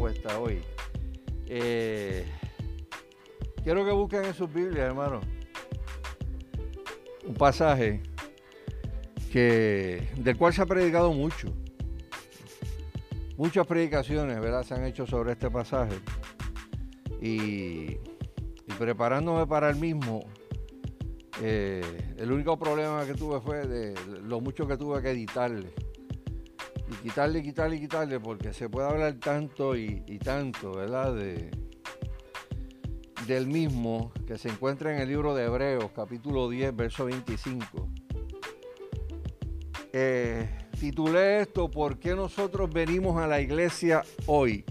hoy. Eh, quiero que busquen en sus Biblias, hermano, un pasaje que, del cual se ha predicado mucho. Muchas predicaciones, ¿verdad? Se han hecho sobre este pasaje. Y, y preparándome para el mismo, eh, el único problema que tuve fue de lo mucho que tuve que editarle. Y quitarle, quitarle, quitarle, porque se puede hablar tanto y, tanto, ¿verdad? De, del mismo que se encuentra en el libro de Hebreos, capítulo 10, verso 25. Eh, titulé esto, ¿por qué nosotros venimos a la iglesia hoy?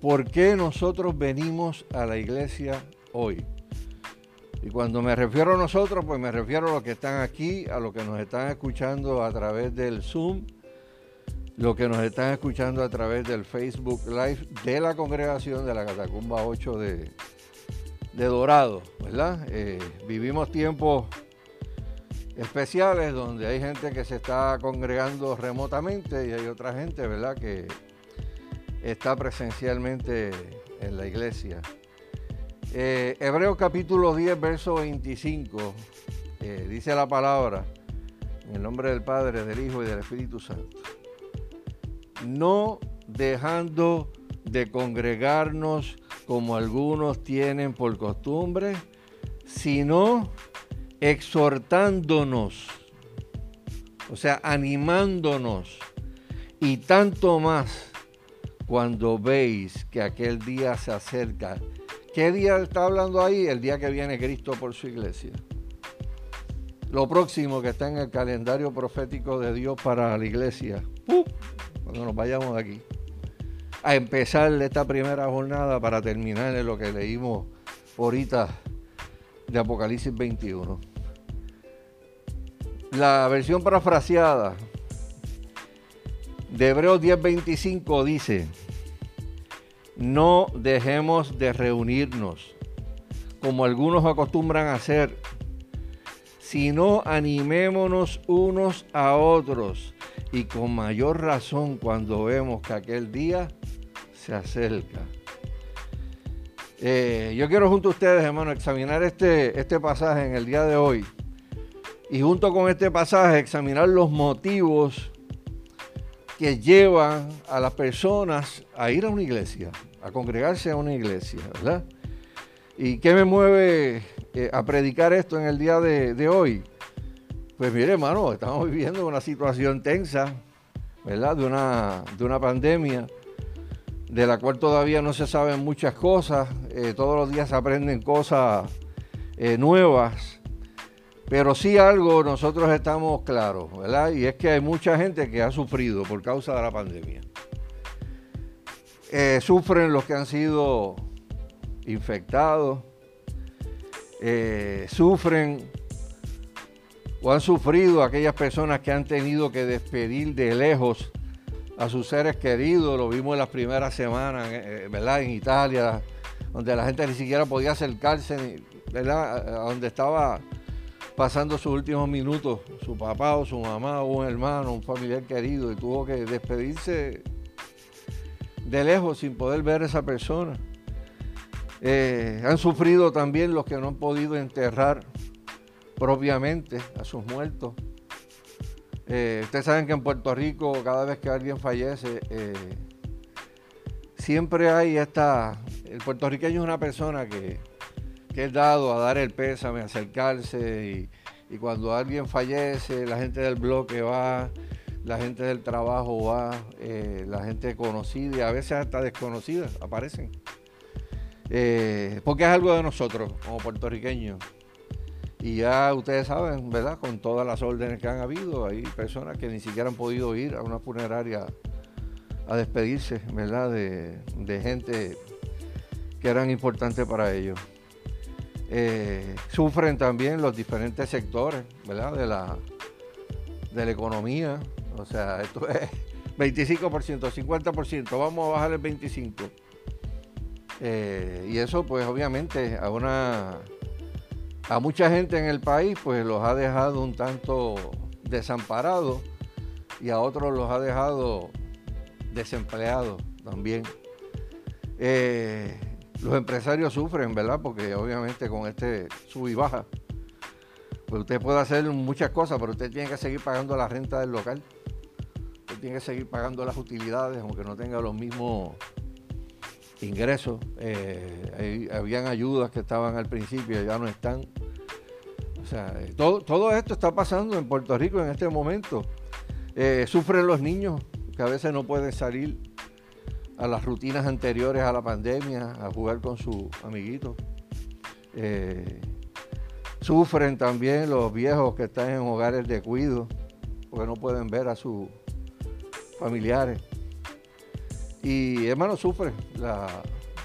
¿Por qué nosotros venimos a la iglesia hoy? Y cuando me refiero a nosotros, pues me refiero a los que están aquí, a los que nos están escuchando a través del Zoom, los que nos están escuchando a través del Facebook Live de la congregación de la Catacumba 8 de, Dorado, ¿verdad? Eh, vivimos tiempos especiales donde hay gente que se está congregando remotamente y hay otra gente, ¿verdad?, que está presencialmente en la iglesia. Eh, Hebreos capítulo 10, verso 25, eh, dice la palabra, en el nombre del Padre, del Hijo y del Espíritu Santo. No dejando de congregarnos como algunos tienen por costumbre, sino exhortándonos, o sea, animándonos, y tanto más cuando veis que aquel día se acerca ¿Qué día está hablando ahí? El día que viene Cristo por su iglesia. Lo próximo que está en el calendario profético de Dios para la iglesia. Cuando nos vayamos de aquí. A empezar esta primera jornada para terminar en lo que leímos ahorita de Apocalipsis 21. La versión parafraseada de Hebreos 10:25 dice, no dejemos de reunirnos, como algunos acostumbran a hacer, sino animémonos unos a otros y con mayor razón cuando vemos que aquel día se acerca. Eh, yo quiero junto a ustedes, hermanos, examinar este, este pasaje en el día de hoy y junto con este pasaje examinar los motivos que llevan a las personas a ir a una iglesia, a congregarse a una iglesia, ¿verdad? ¿Y qué me mueve eh, a predicar esto en el día de, hoy? Pues mire, hermano, estamos viviendo una situación tensa, ¿verdad? De una, de una pandemia de la cual todavía no se saben muchas cosas, eh, todos los días se aprenden cosas eh, nuevas pero sí algo nosotros estamos claros, ¿verdad? Y es que hay mucha gente que ha sufrido por causa de la pandemia. Eh, sufren los que han sido infectados, eh, sufren o han sufrido aquellas personas que han tenido que despedir de lejos a sus seres queridos, lo vimos en las primeras semanas, eh, ¿verdad? En Italia, donde la gente ni siquiera podía acercarse, ¿verdad? A donde estaba pasando sus últimos minutos, su papá o su mamá o un hermano, un familiar querido, y tuvo que despedirse de lejos sin poder ver a esa persona. Eh, han sufrido también los que no han podido enterrar propiamente a sus muertos. Eh, ustedes saben que en Puerto Rico cada vez que alguien fallece, eh, siempre hay esta... El puertorriqueño es una persona que que es dado a dar el pésame, acercarse y, cuando alguien fallece, la gente del bloque va, la gente del trabajo va, eh, la gente conocida y a veces hasta desconocida aparecen. Eh, porque es algo de nosotros como puertorriqueños. Y ya ustedes saben, ¿verdad? Con todas las órdenes que han habido, hay personas que ni siquiera han podido ir a una funeraria a despedirse, ¿verdad? De, de gente que eran importantes para ellos. Eh, sufren también los diferentes sectores ¿verdad? De, la, de la economía. O sea, esto es 25%, 50%, vamos a bajar el 25%. Eh, y eso pues obviamente a una a mucha gente en el país pues los ha dejado un tanto desamparados y a otros los ha dejado desempleados también. Eh, los empresarios sufren, ¿verdad? Porque obviamente con este sub y baja, pues usted puede hacer muchas cosas, pero usted tiene que seguir pagando la renta del local. Usted tiene que seguir pagando las utilidades, aunque no tenga los mismos ingresos. Eh, habían ayudas que estaban al principio, ya no están. O sea, eh, todo, todo esto está pasando en Puerto Rico en este momento. Eh, sufren los niños que a veces no pueden salir a las rutinas anteriores a la pandemia, a jugar con sus amiguitos. Eh, sufren también los viejos que están en hogares de cuido, porque no pueden ver a sus familiares. Y hermano, sufre, la,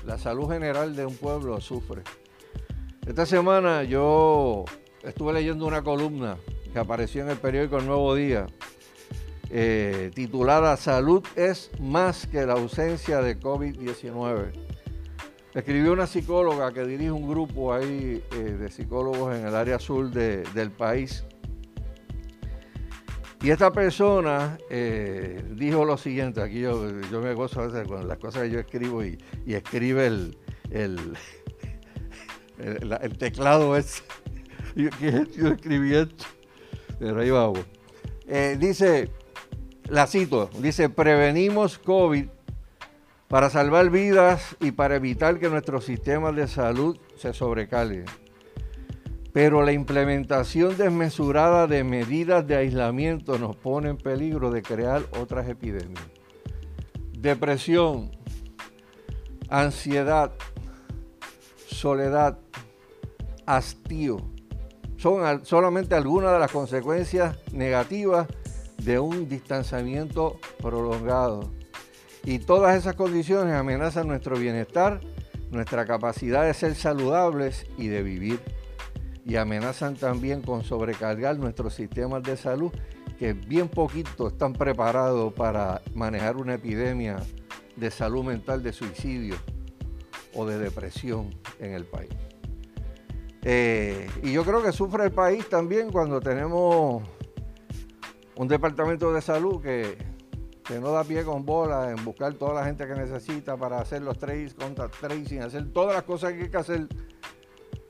la salud general de un pueblo sufre. Esta semana yo estuve leyendo una columna que apareció en el periódico El Nuevo Día eh, titulada Salud es más que la ausencia de COVID-19. Escribió una psicóloga que dirige un grupo ahí eh, de psicólogos en el área sur del país. Y esta persona eh, dijo lo siguiente, aquí yo, me gozo a veces con las cosas que yo escribo y, escribe el, el, teclado ese. Yo, yo escribí esto, ahí vamos. dice, la cito, dice, prevenimos COVID para salvar vidas y para evitar que nuestros sistemas de salud se sobrecalen. Pero la implementación desmesurada de medidas de aislamiento nos pone en peligro de crear otras epidemias. Depresión, ansiedad, soledad, hastío, son solamente algunas de las consecuencias negativas de un distanciamiento prolongado. Y todas esas condiciones amenazan nuestro bienestar, nuestra capacidad de ser saludables y de vivir. Y amenazan también con sobrecargar nuestros sistemas de salud, que bien poquito están preparados para manejar una epidemia de salud mental, de suicidio o de depresión en el país. Eh, y yo creo que sufre el país también cuando tenemos un departamento de salud que, no da pie con bola en buscar toda la gente que necesita para hacer los trace, contra tracing, hacer todas las cosas que hay que hacer,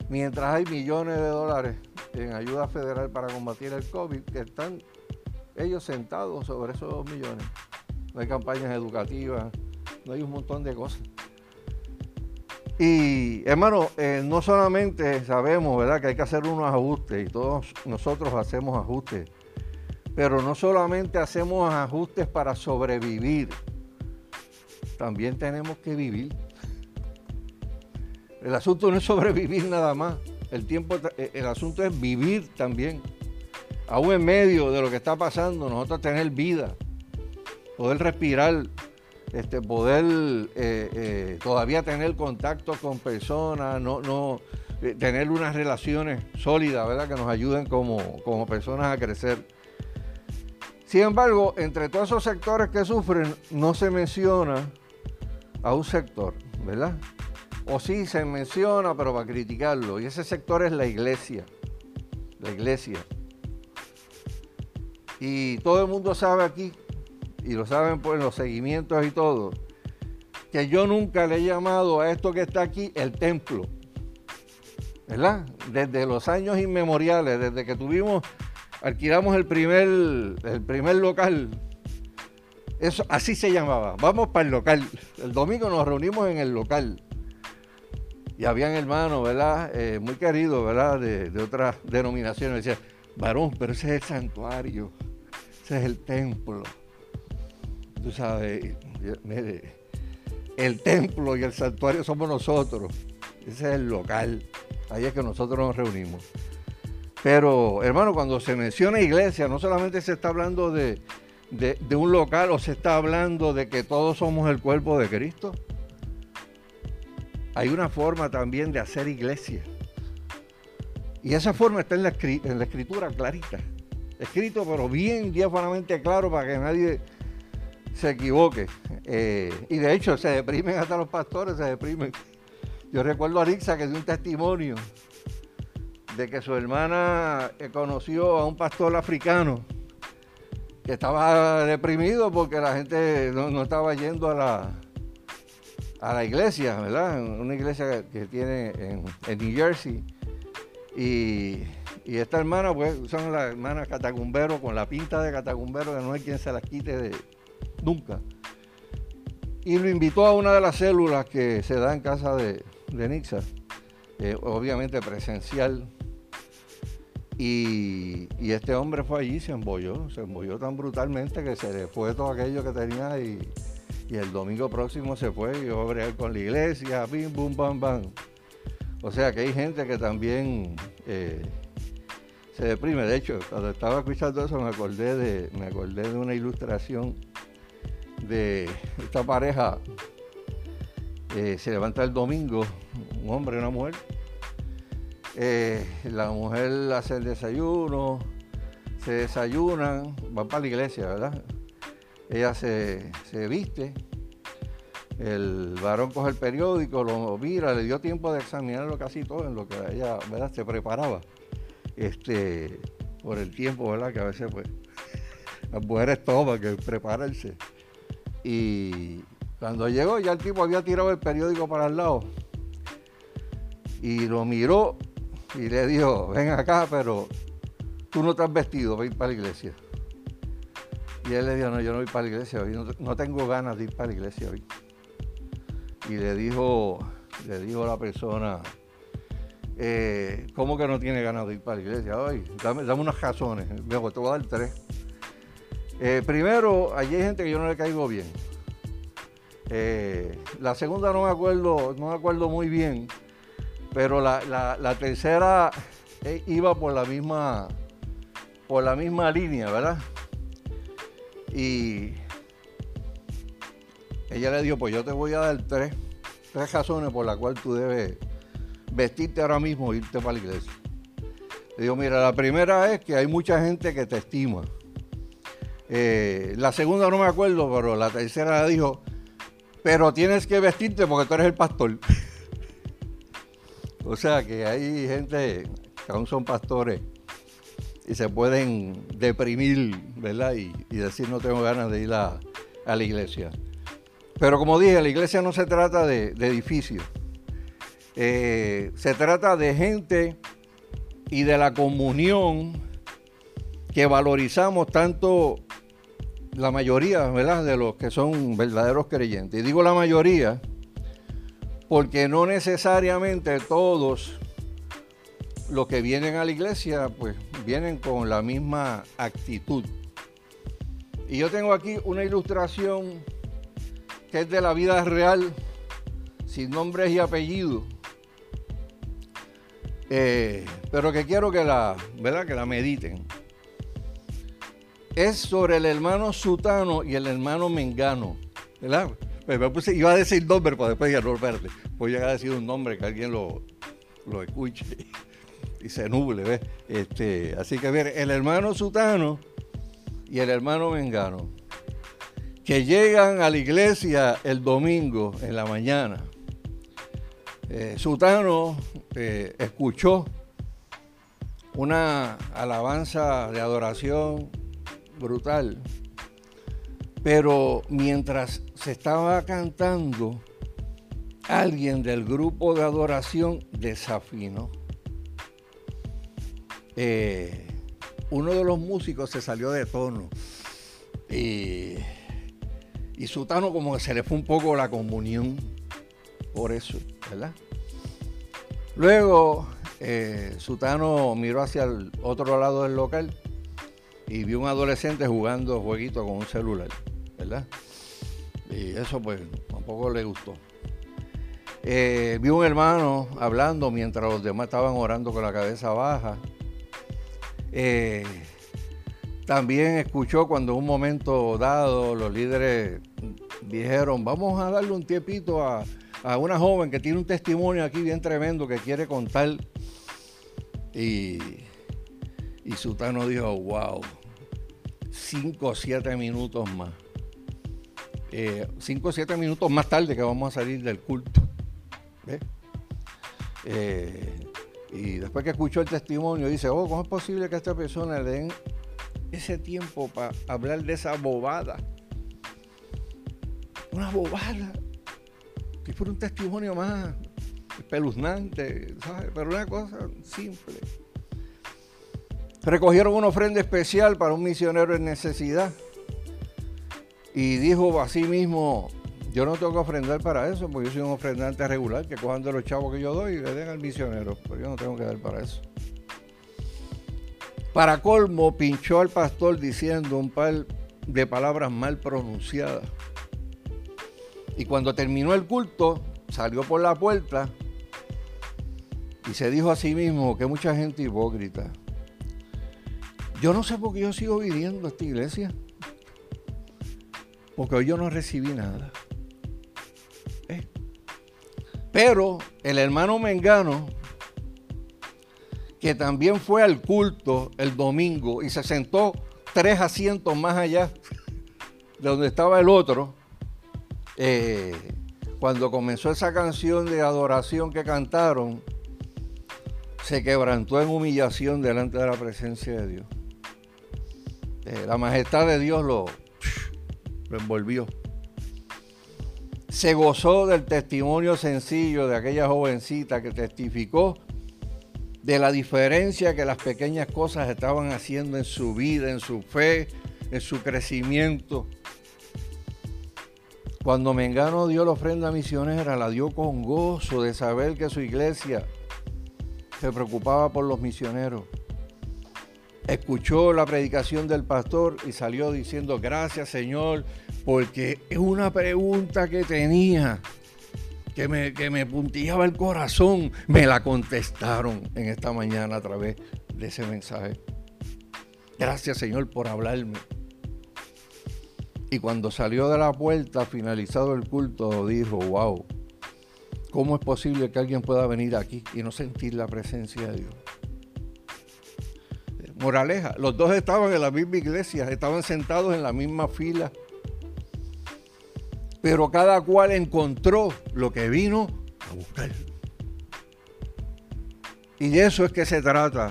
mientras hay millones de dólares en ayuda federal para combatir el COVID, que están ellos sentados sobre esos millones. No hay campañas educativas, no hay un montón de cosas. Y hermano, eh, no solamente sabemos ¿verdad? que hay que hacer unos ajustes y todos nosotros hacemos ajustes pero no solamente hacemos ajustes para sobrevivir, también tenemos que vivir. El asunto no es sobrevivir nada más, el, tiempo, eh, el asunto es vivir también. Aún en medio de lo que está pasando, nosotros tener vida, poder respirar, este, poder eh, eh, todavía tener contacto con personas, no, no tener unas relaciones sólidas, ¿verdad? Que nos ayuden como, como personas a crecer. Sin embargo, entre todos esos sectores que sufren, no se menciona a un sector, ¿verdad? O sí se menciona, pero para criticarlo. Y ese sector es la iglesia. La iglesia. Y todo el mundo sabe aquí, y lo saben por los seguimientos y todo, que yo nunca le he llamado a esto que está aquí el templo. ¿Verdad? Desde los años inmemoriales, desde que tuvimos alquilamos el primer, el primer local. Eso, así se llamaba. Vamos para el local. El domingo nos reunimos en el local. Y habían hermanos, ¿verdad? Eh, muy queridos, ¿verdad? De, otras denominaciones. Decían, varón, pero ese es el santuario. Ese es el templo. Tú sabes, mire, el templo y el santuario somos nosotros. Ese es el local. Ahí es que nosotros nos reunimos. Pero, hermano, cuando se menciona iglesia, no solamente se está hablando de, un local o se está hablando de que todos somos el cuerpo de Cristo. Hay una forma también de hacer iglesia. Y esa forma está en la, en la escritura clarita. Escrito, pero bien diáfanamente claro para que nadie se equivoque. Eh, y de hecho se deprimen hasta los pastores, se deprimen. Yo recuerdo a Arixa que dio un testimonio de que su hermana eh, conoció a un pastor africano que estaba deprimido porque la gente no, estaba yendo a la, a la iglesia, ¿verdad? Una iglesia que tiene en, New Jersey. Y, esta hermana, pues, son las hermanas catacumbero con la pinta de catacumbero que no hay quien se las quite nunca. Y lo invitó a una de las células que se da en casa de, de Nixa, eh, obviamente presencial. Y, este hombre fue allí se embolló, se embolló tan brutalmente que se le fue todo aquello que tenía y, el domingo próximo se fue y yo a con la iglesia, bim, bum, bam, bam. O sea que hay gente que también eh, se deprime. De hecho, cuando estaba escuchando eso me acordé de, me acordé de una ilustración de esta pareja. Eh, se levanta el domingo, un hombre y una mujer. Eh, la mujer hace el desayuno, se desayunan, van para la iglesia, ¿verdad? Ella se, se viste, el varón coge el periódico, lo mira, le dio tiempo de examinarlo casi todo en lo que ella ¿verdad? se preparaba. Este, por el tiempo, ¿verdad? Que a veces pues las mujeres toman que prepararse. Y cuando llegó ya el tipo había tirado el periódico para el lado. Y lo miró y le dijo, ven acá, pero tú no estás vestido para ir para la iglesia. Y él le dijo, no, yo no voy para la iglesia hoy, no, tengo ganas de ir para la iglesia hoy. Y le dijo, le dijo la persona, eh, ¿cómo que no tiene ganas de ir para la iglesia hoy? Dame, unas razones, te voy a dar tres. Eh, primero, allí hay gente que yo no le caigo bien. Eh, la segunda no me acuerdo, no me acuerdo muy bien, pero la, tercera eh, iba por la misma por la misma línea, ¿verdad? Y ella le dijo, pues yo te voy a dar tres, tres razones por las cuales tú debes vestirte ahora mismo e irte para la iglesia. Le digo, mira, la primera es que hay mucha gente que te estima. Eh, la segunda no me acuerdo, pero la tercera dijo, pero tienes que vestirte porque tú eres el pastor. o sea que hay gente que aún son pastores y se pueden deprimir, ¿verdad? Y, decir no tengo ganas de ir a, la iglesia. Pero como dije, la iglesia no se trata de, edificios. Eh, se trata de gente y de la comunión que valorizamos tanto la mayoría, ¿verdad?, de los que son verdaderos creyentes. Y digo la mayoría porque no necesariamente todos los que vienen a la iglesia, pues vienen con la misma actitud. Y yo tengo aquí una ilustración que es de la vida real, sin nombres y apellidos. Eh, pero que quiero que la, ¿verdad? que la mediten es sobre el hermano Sutano y el hermano Mengano. ¿Verdad? Iba a decir nombre, pero después ya no, espérate. Voy a decir un nombre que alguien lo, lo escuche y se nuble, ¿ves? Este, así que ver, el hermano Sutano y el hermano Mengano, que llegan a la iglesia el domingo en la mañana. Eh, Sutano eh, escuchó una alabanza de adoración brutal. Pero mientras se estaba cantando, alguien del grupo de adoración desafinó. Eh, uno de los músicos se salió de tono y, Sutano como que se le fue un poco la comunión por eso, ¿verdad? Luego eh, Sutano miró hacia el otro lado del local y vi un adolescente jugando jueguito con un celular, Y eso pues tampoco le gustó. Eh, vi un hermano hablando mientras los demás estaban orando con la cabeza baja. Eh, también escuchó cuando en un momento dado los líderes dijeron, vamos a darle un tiempito a, a una joven que tiene un testimonio aquí bien tremendo que quiere contar. Y, y Sutano dijo, wow, 5 o 7 minutos más. 5 eh, o 7 minutos más tarde que vamos a salir del culto. Eh, y después que escuchó el testimonio, dice, oh, ¿cómo es posible que a esta persona le den ese tiempo para hablar de esa bobada. Una bobada. Que fue un testimonio más espeluznante, ¿sabes? Pero una cosa simple. Recogieron una ofrenda especial para un misionero en necesidad. Y dijo a sí mismo, yo no tengo que ofrendar para eso, porque yo soy un ofrendante regular, que cojan de los chavos que yo doy y le den al misionero, pero yo no tengo que dar para eso. Para colmo, pinchó al pastor diciendo un par de palabras mal pronunciadas. Y cuando terminó el culto, salió por la puerta y se dijo a sí mismo que mucha gente hipócrita. Yo no sé por qué yo sigo viviendo esta iglesia. Porque hoy yo no recibí nada. ¿Eh? Pero el hermano Mengano, que también fue al culto el domingo y se sentó tres asientos más allá de donde estaba el otro, eh, cuando comenzó esa canción de adoración que cantaron, se quebrantó en humillación delante de la presencia de Dios. Eh, la majestad de Dios lo, lo envolvió. Se gozó del testimonio sencillo de aquella jovencita que testificó de la diferencia que las pequeñas cosas estaban haciendo en su vida, en su fe, en su crecimiento. Cuando Mengano dio la ofrenda misionera, la dio con gozo de saber que su iglesia se preocupaba por los misioneros escuchó la predicación del pastor y salió diciendo, gracias Señor, porque es una pregunta que tenía, que me, que me puntillaba el corazón, me la contestaron en esta mañana a través de ese mensaje. Gracias Señor por hablarme. Y cuando salió de la puerta, finalizado el culto, dijo, wow, ¿cómo es posible que alguien pueda venir aquí y no sentir la presencia de Dios? Moraleja, los dos estaban en la misma iglesia, estaban sentados en la misma fila, pero cada cual encontró lo que vino a buscar. Y de eso es que se trata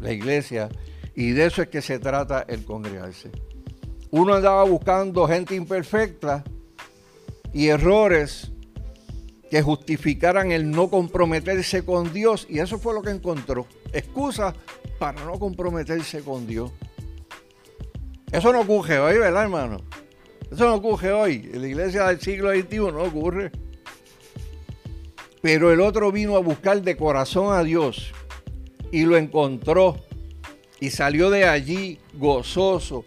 la iglesia y de eso es que se trata el congregarse. Uno andaba buscando gente imperfecta y errores que justificaran el no comprometerse con Dios y eso fue lo que encontró. Excusas para no comprometerse con Dios. Eso no ocurre hoy, ¿verdad, hermano? Eso no ocurre hoy. En la iglesia del siglo XXI no ocurre. Pero el otro vino a buscar de corazón a Dios y lo encontró y salió de allí gozoso,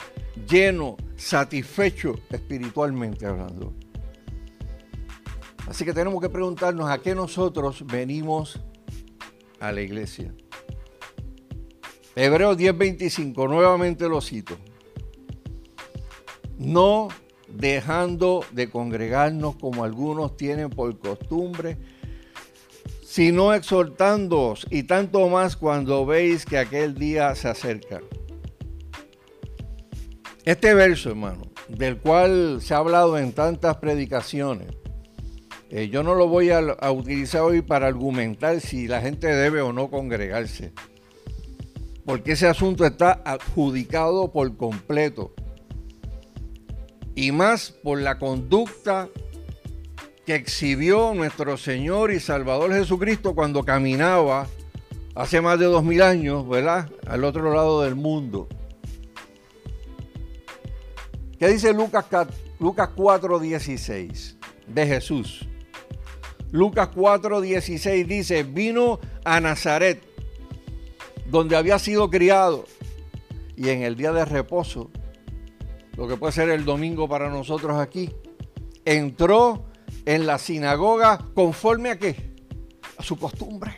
lleno, satisfecho espiritualmente hablando. Así que tenemos que preguntarnos a qué nosotros venimos a la iglesia. Hebreos 10:25, nuevamente lo cito. No dejando de congregarnos como algunos tienen por costumbre, sino exhortándoos y tanto más cuando veis que aquel día se acerca. Este verso, hermano, del cual se ha hablado en tantas predicaciones, eh, yo no lo voy a utilizar hoy para argumentar si la gente debe o no congregarse porque ese asunto está adjudicado por completo. Y más por la conducta que exhibió nuestro Señor y Salvador Jesucristo cuando caminaba hace más de dos mil años, ¿verdad? Al otro lado del mundo. ¿Qué dice Lucas, Lucas 4:16 de Jesús? Lucas 4:16 dice, vino a Nazaret donde había sido criado. Y en el día de reposo, lo que puede ser el domingo para nosotros aquí, entró en la sinagoga conforme a qué? A su costumbre.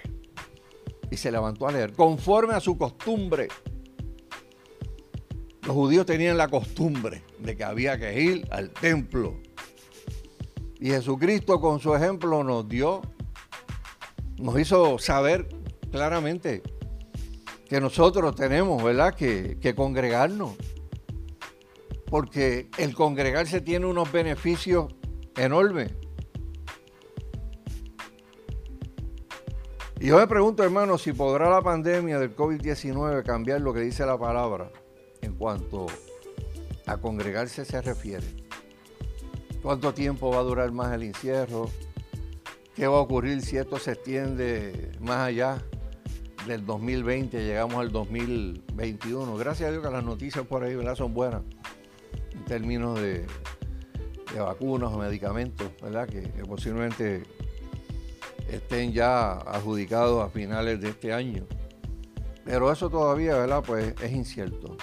Y se levantó a leer, conforme a su costumbre. Los judíos tenían la costumbre de que había que ir al templo. Y Jesucristo con su ejemplo nos dio, nos hizo saber claramente que nosotros tenemos, ¿verdad? Que, congregarnos. Porque el congregarse tiene unos beneficios enormes. Y yo me pregunto, hermano, si podrá la pandemia del COVID-19 cambiar lo que dice la palabra en cuanto a congregarse se refiere. ¿Cuánto tiempo va a durar más el encierro? ¿Qué va a ocurrir si esto se extiende más allá del 2020, llegamos al 2021? Gracias a Dios que las noticias por ahí son buenas en términos de, vacunas o medicamentos, ¿verdad? Que, que, posiblemente estén ya adjudicados a finales de este año. Pero eso todavía, ¿verdad? Pues es incierto.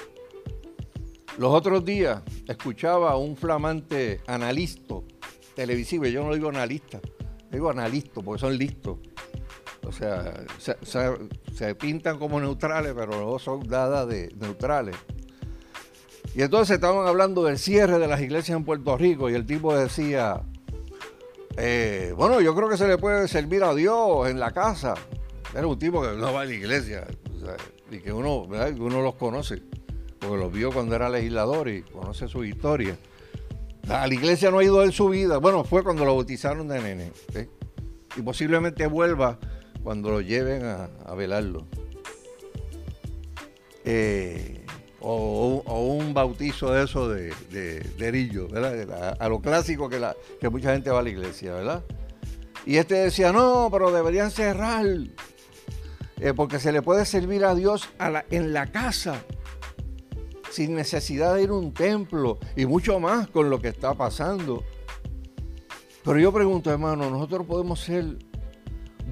Los otros días escuchaba a un flamante analista televisivo, yo no digo analista, digo analista porque son listos. O sea, se, pintan como neutrales, pero no son dadas de neutrales. Y entonces estaban hablando del cierre de las iglesias en Puerto Rico y el tipo decía, eh, bueno, yo creo que se le puede servir a Dios en la casa. Era un tipo que no va a la iglesia y que uno, uno los conoce porque los vio cuando era legislador y conoce su historia. A la iglesia no ha ido en su vida. Bueno, fue cuando lo bautizaron de nene. Y posiblemente vuelva cuando lo lleven a, velarlo. Eh, o, un bautizo de eso de, de, ¿verdad? A, lo clásico que, la, que mucha gente va a la iglesia, ¿verdad? Y este decía, no, pero deberían cerrar, eh, porque se le puede servir a Dios en la casa sin necesidad de ir a un templo y mucho más con lo que está pasando. Pero yo pregunto, hermano, nosotros podemos ser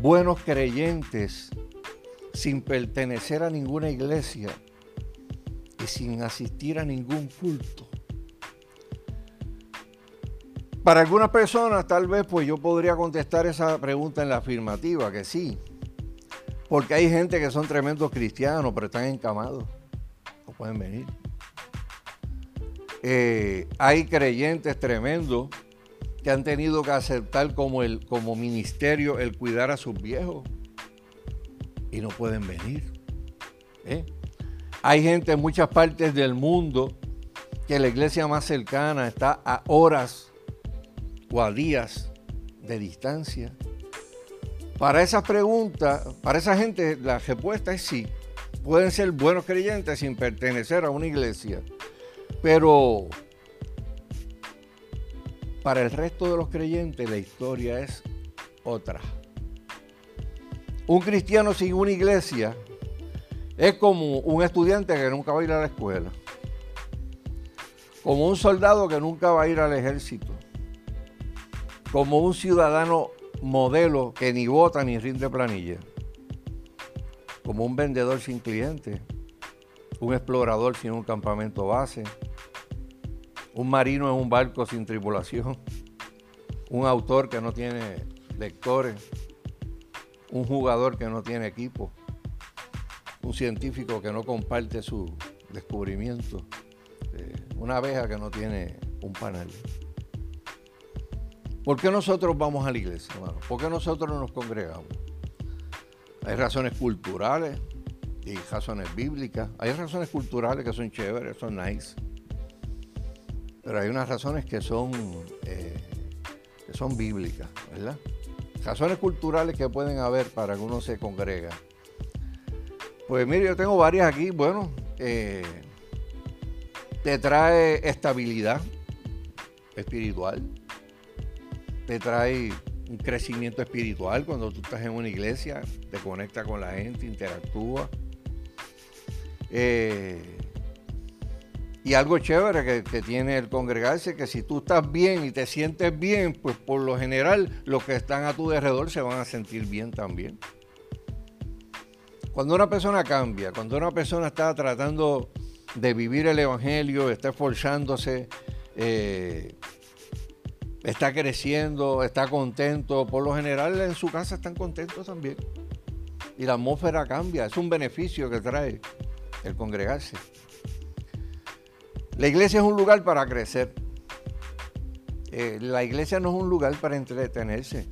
buenos creyentes sin pertenecer a ninguna iglesia y sin asistir a ningún culto. Para algunas personas tal vez pues yo podría contestar esa pregunta en la afirmativa, que sí. Porque hay gente que son tremendos cristianos, pero están encamados. No pueden venir. Eh, hay creyentes tremendos que han tenido que aceptar como, el, como ministerio el cuidar a sus viejos y no pueden venir. ¿eh? Hay gente en muchas partes del mundo que la iglesia más cercana está a horas o a días de distancia. Para esas preguntas, para esa gente, la respuesta es sí. Pueden ser buenos creyentes sin pertenecer a una iglesia. Pero para el resto de los creyentes la historia es otra. Un cristiano sin una iglesia es como un estudiante que nunca va a ir a la escuela, como un soldado que nunca va a ir al ejército, como un ciudadano modelo que ni vota ni rinde planilla, como un vendedor sin clientes, un explorador sin un campamento base, un marino en un barco sin tripulación, un autor que no tiene lectores, un jugador que no tiene equipo, un científico que no comparte su descubrimiento, eh, una abeja que no tiene un panal. ¿Por qué nosotros vamos a la iglesia, hermano? ¿Por qué nosotros nos congregamos? Hay razones culturales y razones bíblicas. Hay razones culturales que son chéveres, son nice. Pero hay unas razones que son, eh, que son bíblicas, ¿verdad? Razones culturales que pueden haber para que uno se congrega. Pues mire, yo tengo varias aquí. Bueno, eh, te trae estabilidad espiritual, te trae un crecimiento espiritual cuando tú estás en una iglesia, te conecta con la gente, interactúa. Eh, y algo chévere que, tiene el congregarse, que si tú estás bien y te sientes bien, pues por lo general los que están a tu alrededor se van a sentir bien también. Cuando una persona cambia, cuando una persona está tratando de vivir el Evangelio, está esforzándose, eh, está creciendo, está contento, por lo general en su casa están contentos también. Y la atmósfera cambia, es un beneficio que trae el congregarse. La iglesia es un lugar para crecer. Eh, la iglesia no es un lugar para entretenerse.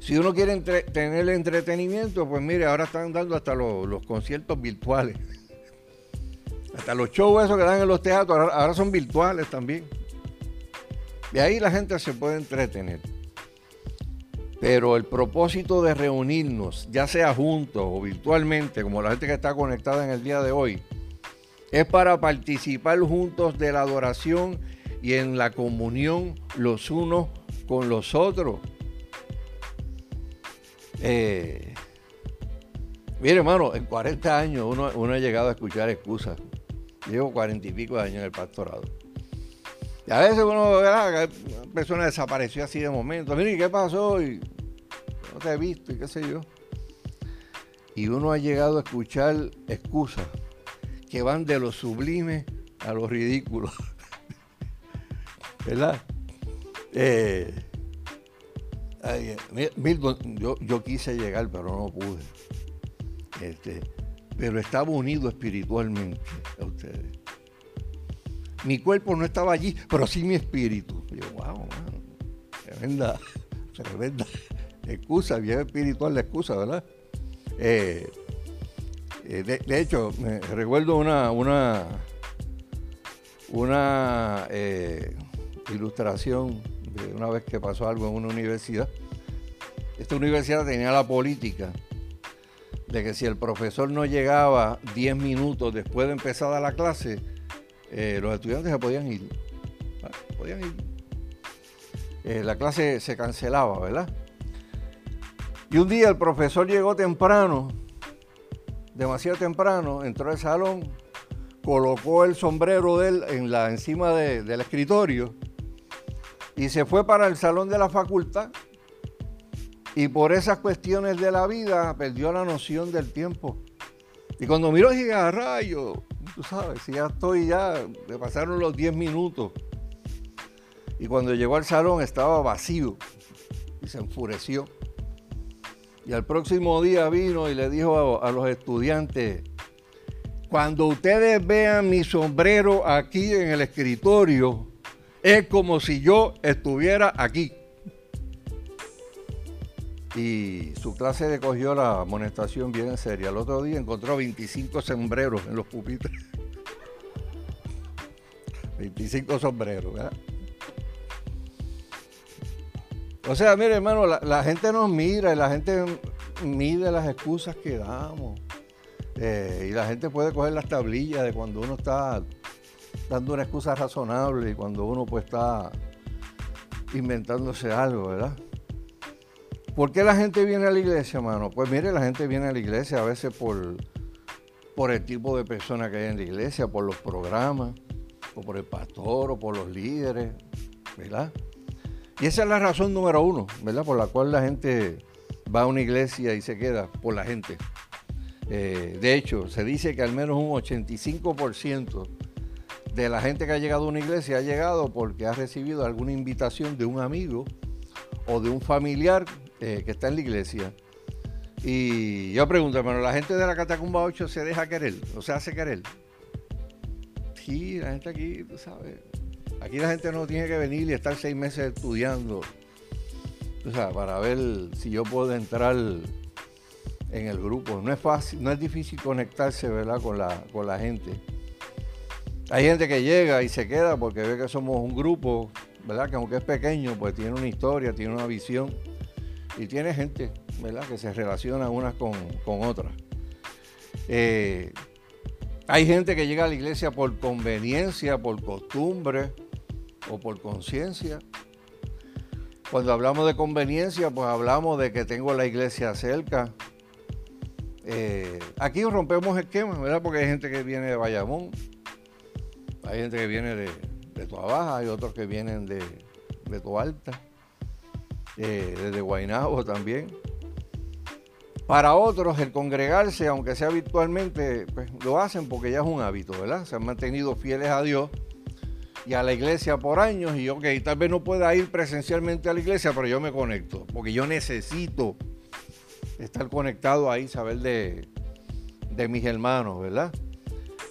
Si uno quiere tener entretenimiento, pues mire, ahora están dando hasta los, conciertos virtuales. Hasta los shows esos que dan en los teatros, ahora, son virtuales también. Y ahí la gente se puede entretener. Pero el propósito de reunirnos, ya sea juntos o virtualmente, como la gente que está conectada en el día de hoy, es para participar juntos de la adoración y en la comunión los unos con los otros. Eh, mire, hermano, en 40 años uno, ha llegado a escuchar excusas. Llevo 40 y pico de años en el pastorado. Y a veces uno. Una persona desapareció así de momento. Mire, ¿qué pasó? No te he visto y qué sé yo. Y uno ha llegado a escuchar excusas que van de lo sublime a lo ridículo. ¿Verdad? Eh, yo, quise llegar, pero no pude. Este, pero estaba unido espiritualmente a ustedes. Mi cuerpo no estaba allí, pero sí mi espíritu. yo, wow, man, tremenda, tremenda excusa, bien espiritual la excusa, ¿verdad? Eh, eh, de, hecho, me recuerdo una, una, una eh, ilustración de una vez que pasó algo en una universidad. Esta universidad tenía la política de que si el profesor no llegaba 10 minutos después de empezar la clase, los estudiantes se podían ir. Podían ir. la clase se cancelaba, ¿verdad? Y un día el profesor llegó temprano, demasiado temprano, entró al salón, colocó el sombrero de él en la, encima del escritorio y se fue para el salón de la facultad. Y por esas cuestiones de la vida perdió la noción del tiempo. Y cuando miró dije, a ah, rayo, tú sabes, si ya estoy ya, me pasaron los 10 minutos. Y cuando llegó al salón estaba vacío y se enfureció. Y al próximo día vino y le dijo a, los estudiantes, cuando ustedes vean mi sombrero aquí en el escritorio, es como si yo estuviera aquí. Y su clase le cogió la amonestación bien en serio. El otro día encontró 25 sombreros en los pupitres. 25 sombreros, ¿verdad? O sea, mire, hermano, la, gente nos mira y la gente mide las excusas que damos. Eh, y la gente puede coger las tablillas de cuando uno está dando una excusa razonable y cuando uno pues está inventándose algo, ¿verdad? ¿Por qué la gente viene a la iglesia, hermano? Pues mire, la gente viene a la iglesia a veces por, por el tipo de persona que hay en la iglesia, por los programas, o por el pastor, o por los líderes, ¿verdad? Y esa es la razón número uno, ¿verdad? Por la cual la gente va a una iglesia y se queda, por la gente. Eh, de hecho, se dice que al menos un 85% de la gente que ha llegado a una iglesia ha llegado porque ha recibido alguna invitación de un amigo o de un familiar eh, que está en la iglesia. Y yo pregunto, hermano, ¿la gente de la Catacumba 8 se deja querer o se hace querer? Sí, la gente aquí, tú sabes, Aquí la gente no tiene que venir y estar seis meses estudiando, o sea, para ver si yo puedo entrar en el grupo. No es fácil, no es difícil conectarse, ¿verdad? Con la, con la gente. Hay gente que llega y se queda porque ve que somos un grupo, ¿verdad? Que aunque es pequeño, pues tiene una historia, tiene una visión y tiene gente, ¿verdad? Que se relaciona unas con, otras. Eh, hay gente que llega a la iglesia por conveniencia, por costumbre, o por conciencia. Cuando hablamos de conveniencia, pues hablamos de que tengo la iglesia cerca. Eh, aquí rompemos esquemas, ¿verdad? Porque hay gente que viene de Bayamón, hay gente que viene de, de Baja, hay otros que vienen de, de Toalta, eh, desde Guaynabo también. Para otros, el congregarse, aunque sea virtualmente, pues lo hacen porque ya es un hábito, ¿verdad? Se han mantenido fieles a Dios y a la iglesia por años y ok, tal vez no pueda ir presencialmente a la iglesia, pero yo me conecto, porque yo necesito estar conectado ahí, saber de, mis hermanos, ¿verdad?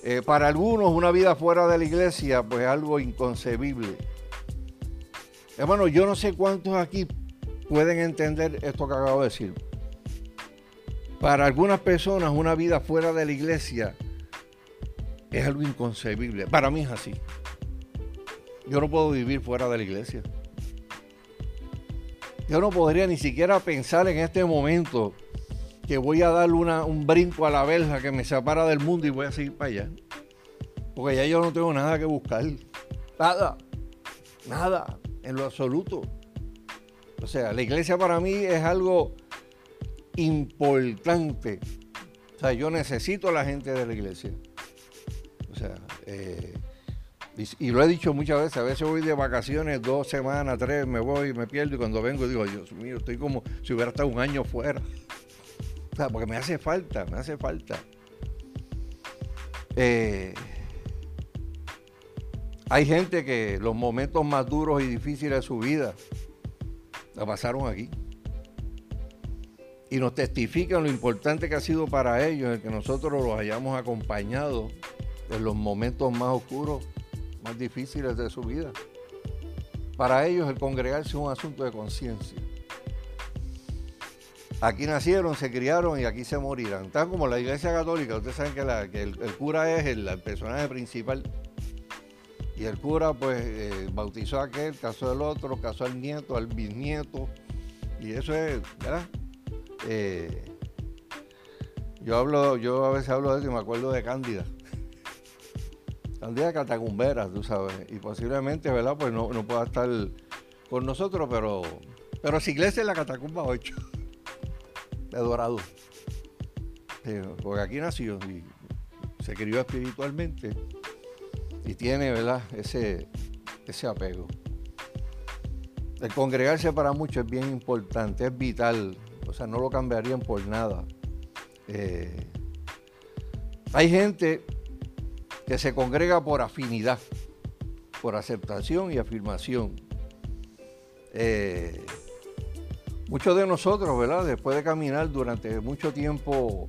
Eh, para algunos una vida fuera de la iglesia pues es algo inconcebible. Hermano, yo no sé cuántos aquí pueden entender esto que acabo de decir. Para algunas personas una vida fuera de la iglesia es algo inconcebible. Para mí es así. Yo no puedo vivir fuera de la iglesia. Yo no podría ni siquiera pensar en este momento que voy a darle un brinco a la verja que me separa del mundo y voy a seguir para allá. Porque ya yo no tengo nada que buscar. Nada. Nada. En lo absoluto. O sea, la iglesia para mí es algo importante. O sea, yo necesito a la gente de la iglesia. O sea, eh, y, lo he dicho muchas veces, a veces voy de vacaciones, dos semanas, tres, me voy, me pierdo y cuando vengo digo, Dios mío, estoy como si hubiera estado un año fuera. O sea, porque me hace falta, me hace falta. Eh, hay gente que los momentos más duros y difíciles de su vida la pasaron aquí. Y nos testifican lo importante que ha sido para ellos el que nosotros los hayamos acompañado en los momentos más oscuros, más difíciles de su vida. Para ellos el congregarse es un asunto de conciencia. Aquí nacieron, se criaron y aquí se morirán. Tan como la iglesia católica, ustedes saben que, el, cura es el, personaje principal. Y el cura pues eh, bautizó a aquel, casó al otro, casó al nieto, al bisnieto. Y eso es, ¿verdad? Eh, yo hablo, yo a veces hablo de eso y me acuerdo de Cándida. Cándida Catacumbera, tú sabes. Y posiblemente, ¿verdad? Pues no, pueda estar con nosotros, pero, pero si iglesia es la Catacumba 8 de Dorado. porque aquí nació y se crió espiritualmente y tiene, ¿verdad? Ese, ese apego. El congregarse para muchos es bien importante, es vital, o sea, no lo cambiarían por nada. Eh, hay gente que se congrega por afinidad, por aceptación y afirmación. Eh, muchos de nosotros, ¿verdad? Después de caminar durante mucho tiempo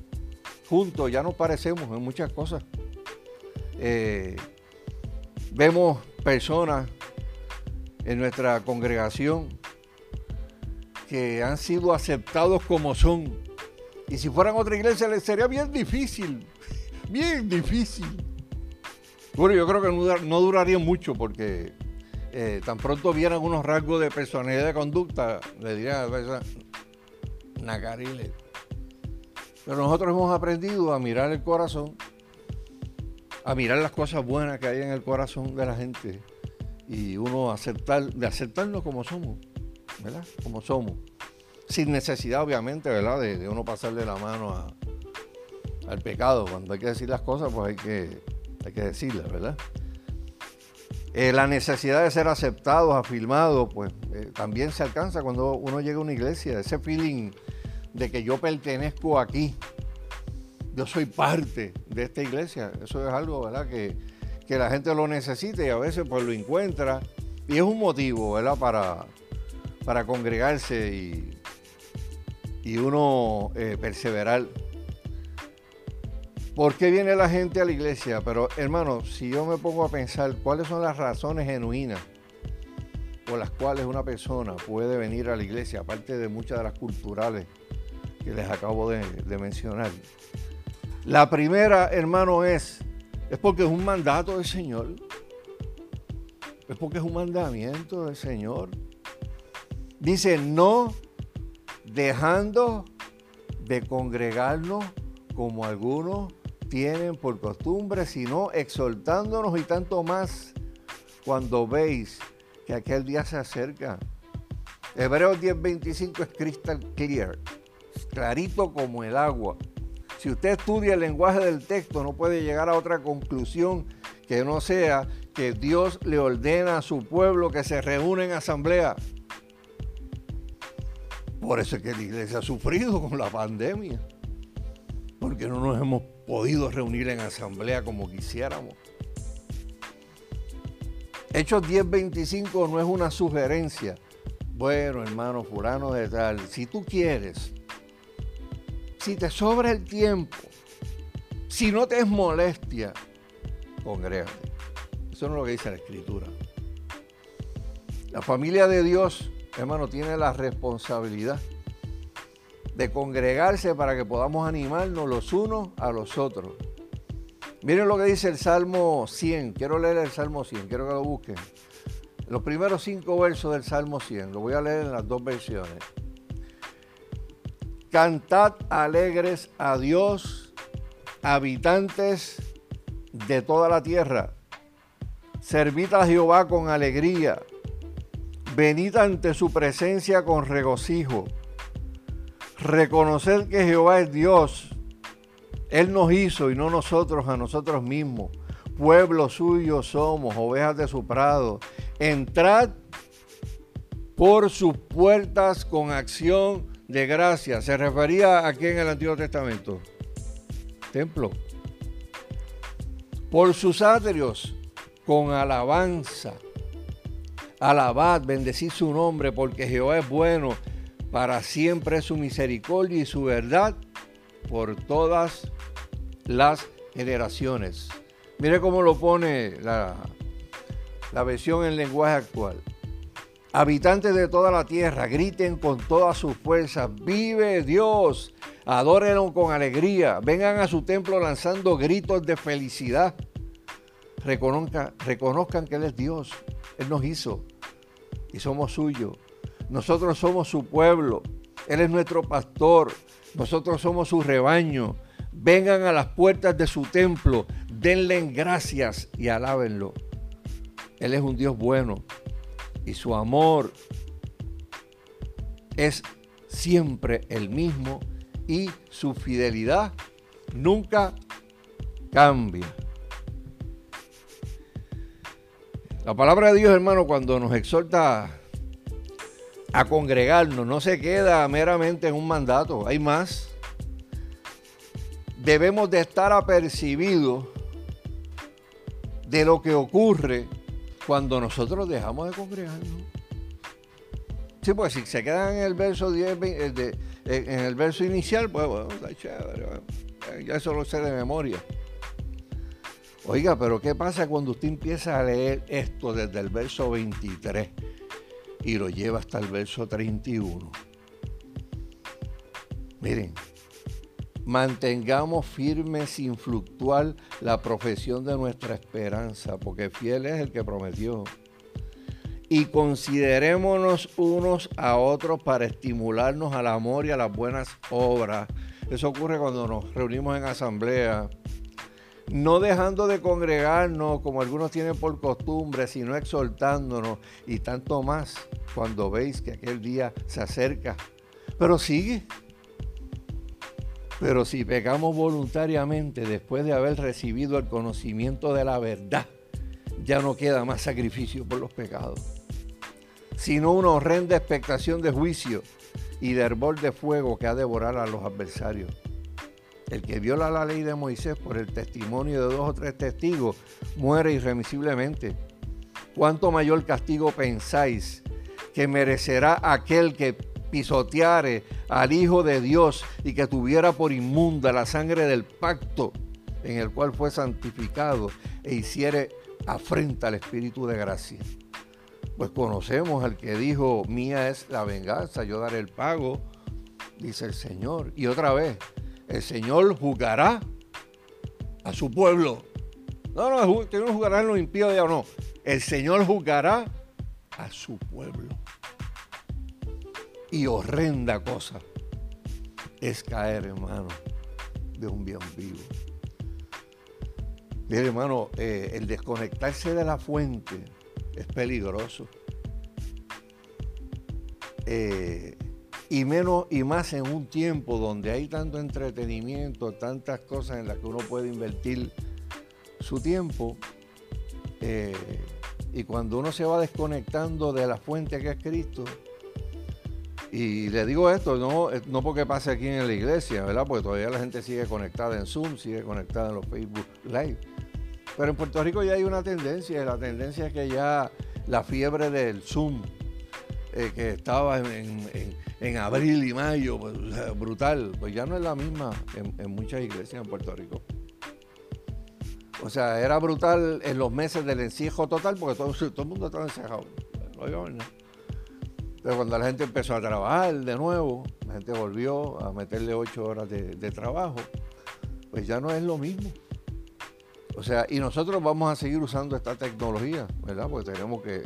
juntos, ya nos parecemos en muchas cosas. Eh, vemos personas en nuestra congregación que han sido aceptados como son. Y si fueran otra iglesia les sería bien difícil, bien difícil. Bueno, yo creo que no, duraría mucho porque eh, tan pronto vieran unos rasgos de personalidad de conducta, le diría a veces, Nagarile. Pero nosotros hemos aprendido a mirar el corazón, a mirar las cosas buenas que hay en el corazón de la gente y uno aceptar, de aceptarnos como somos, ¿verdad? Como somos. Sin necesidad, obviamente, ¿verdad? De, uno pasarle la mano al pecado. Cuando hay que decir las cosas, pues hay que, hay que decirlas, ¿verdad? Eh, la necesidad de ser aceptados, afirmados, pues eh, también se alcanza cuando uno llega a una iglesia. Ese feeling de que yo pertenezco aquí, yo soy parte de esta iglesia. Eso es algo, ¿verdad? Que, la gente lo necesita y a veces pues lo encuentra. Y es un motivo, ¿verdad? Para, para congregarse y, y uno eh, perseverar ¿Por qué viene la gente a la iglesia? Pero hermano, si yo me pongo a pensar cuáles son las razones genuinas por las cuales una persona puede venir a la iglesia, aparte de muchas de las culturales que les acabo de, mencionar. La primera, hermano, es, es porque es un mandato del Señor. Es porque es un mandamiento del Señor. Dice, no dejando de congregarnos como algunos tienen por costumbre, sino exhortándonos y tanto más cuando veis que aquel día se acerca. Hebreos 10:25 es crystal clear, clarito como el agua. Si usted estudia el lenguaje del texto, no puede llegar a otra conclusión que no sea que Dios le ordena a su pueblo que se reúne en asamblea. Por eso es que la iglesia ha sufrido con la pandemia. Porque no nos hemos podido reunir en asamblea como quisiéramos. Hechos 10:25 no es una sugerencia. Bueno, hermano fulano de tal, si tú quieres, si te sobra el tiempo, si no te es molestia, congrégate. Eso no es lo que dice la escritura. La familia de Dios, hermano, tiene la responsabilidad de congregarse para que podamos animarnos los unos a los otros. Miren lo que dice el Salmo 100. Quiero leer el Salmo 100, quiero que lo busquen. Los primeros cinco versos del Salmo 100, lo voy a leer en las dos versiones. Cantad alegres a Dios, habitantes de toda la tierra, servid a Jehová con alegría, venid ante su presencia con regocijo, reconoced que Jehová es Dios, Él nos hizo y no nosotros a nosotros mismos, pueblo suyo somos, ovejas de su prado, entrad por sus puertas con acción de gracia. ¿Se refería aquí en el Antiguo Testamento? Templo. Por sus atrios con alabanza. Alabad, bendecid su nombre, porque Jehová es bueno, para siempre su misericordia y su verdad por todas las generaciones. Mire cómo lo pone la, versión en lenguaje actual. Habitantes de toda la tierra, griten con todas sus fuerzas, vive Dios, adórenlo con alegría, vengan a su templo lanzando gritos de felicidad. Reconozcan, reconozcan que Él es Dios, Él nos hizo y somos suyos. Nosotros somos su pueblo, Él es nuestro pastor, nosotros somos su rebaño. Vengan a las puertas de su templo, denle gracias y alábenlo. Él es un Dios bueno, y su amor es siempre el mismo y su fidelidad nunca cambia. La palabra de Dios, hermano, cuando nos exhorta a congregarnos, no se queda meramente en un mandato, hay más. Debemos de estar apercibidos de lo que ocurre cuando nosotros dejamos de congregarnos. Sí, pues si se quedan en el verso 10, eh, en el verso inicial, pues bueno, está chévere. Ya eso lo sé de memoria. Oiga, pero ¿qué pasa cuando usted empieza a leer esto desde el verso 23 y lo lleva hasta el verso 31? Miren, Mantengamos firme sin fluctuar la profesión de nuestra esperanza, porque fiel es el que prometió. Y considerémonos unos a otros para estimularnos al amor y a las buenas obras. Eso ocurre cuando nos reunimos en asamblea. No dejando de congregarnos como algunos tienen por costumbre, sino exhortándonos y tanto más cuando veis que aquel día se acerca. Pero sigue, pero si pecamos voluntariamente después de haber recibido el conocimiento de la verdad, ya no queda más sacrificio por los pecados, sino una horrenda expectación de juicio y de hervor de fuego que ha de a los adversarios. El que viola la ley de Moisés por el testimonio de dos o tres testigos muere irremisiblemente. ¿Cuánto mayor castigo pensáis que merecerá aquel que pisoteare al Hijo de Dios y que tuviera por inmunda la sangre del pacto en el cual fue santificado e hiciere afrenta al Espíritu de gracia. Pues conocemos al que dijo, mía es la venganza, yo daré el pago, dice el Señor. Y otra vez, el Señor juzgará a su pueblo. No, no, que no juzgará en los impíos ya no. El Señor juzgará a su pueblo y horrenda cosa es caer, hermano, de un bien vivo. Mire, hermano, eh, el desconectarse de la fuente es peligroso. Eh, y menos y más en un tiempo donde hay tanto entretenimiento, tantas cosas en las que uno puede invertir su tiempo. Eh, y cuando uno se va desconectando de la fuente que es Cristo, y le digo esto, no, no porque pase aquí en la iglesia, ¿verdad? Porque todavía la gente sigue conectada en Zoom, sigue conectada en los Facebook Live. Pero en Puerto Rico ya hay una tendencia, y la tendencia es que ya la fiebre del Zoom, eh, que estaba en, abril y mayo, pues, brutal, pues ya no es la misma en, muchas iglesias en Puerto Rico. O sea, era brutal en los meses del encierro total porque todo, el mundo estaba encerrado. Pero cuando la gente empezó a trabajar de nuevo, la gente volvió a meterle ocho horas de, trabajo, pues ya no es lo mismo. O sea, y nosotros vamos a seguir usando esta tecnología, ¿verdad? Porque tenemos que,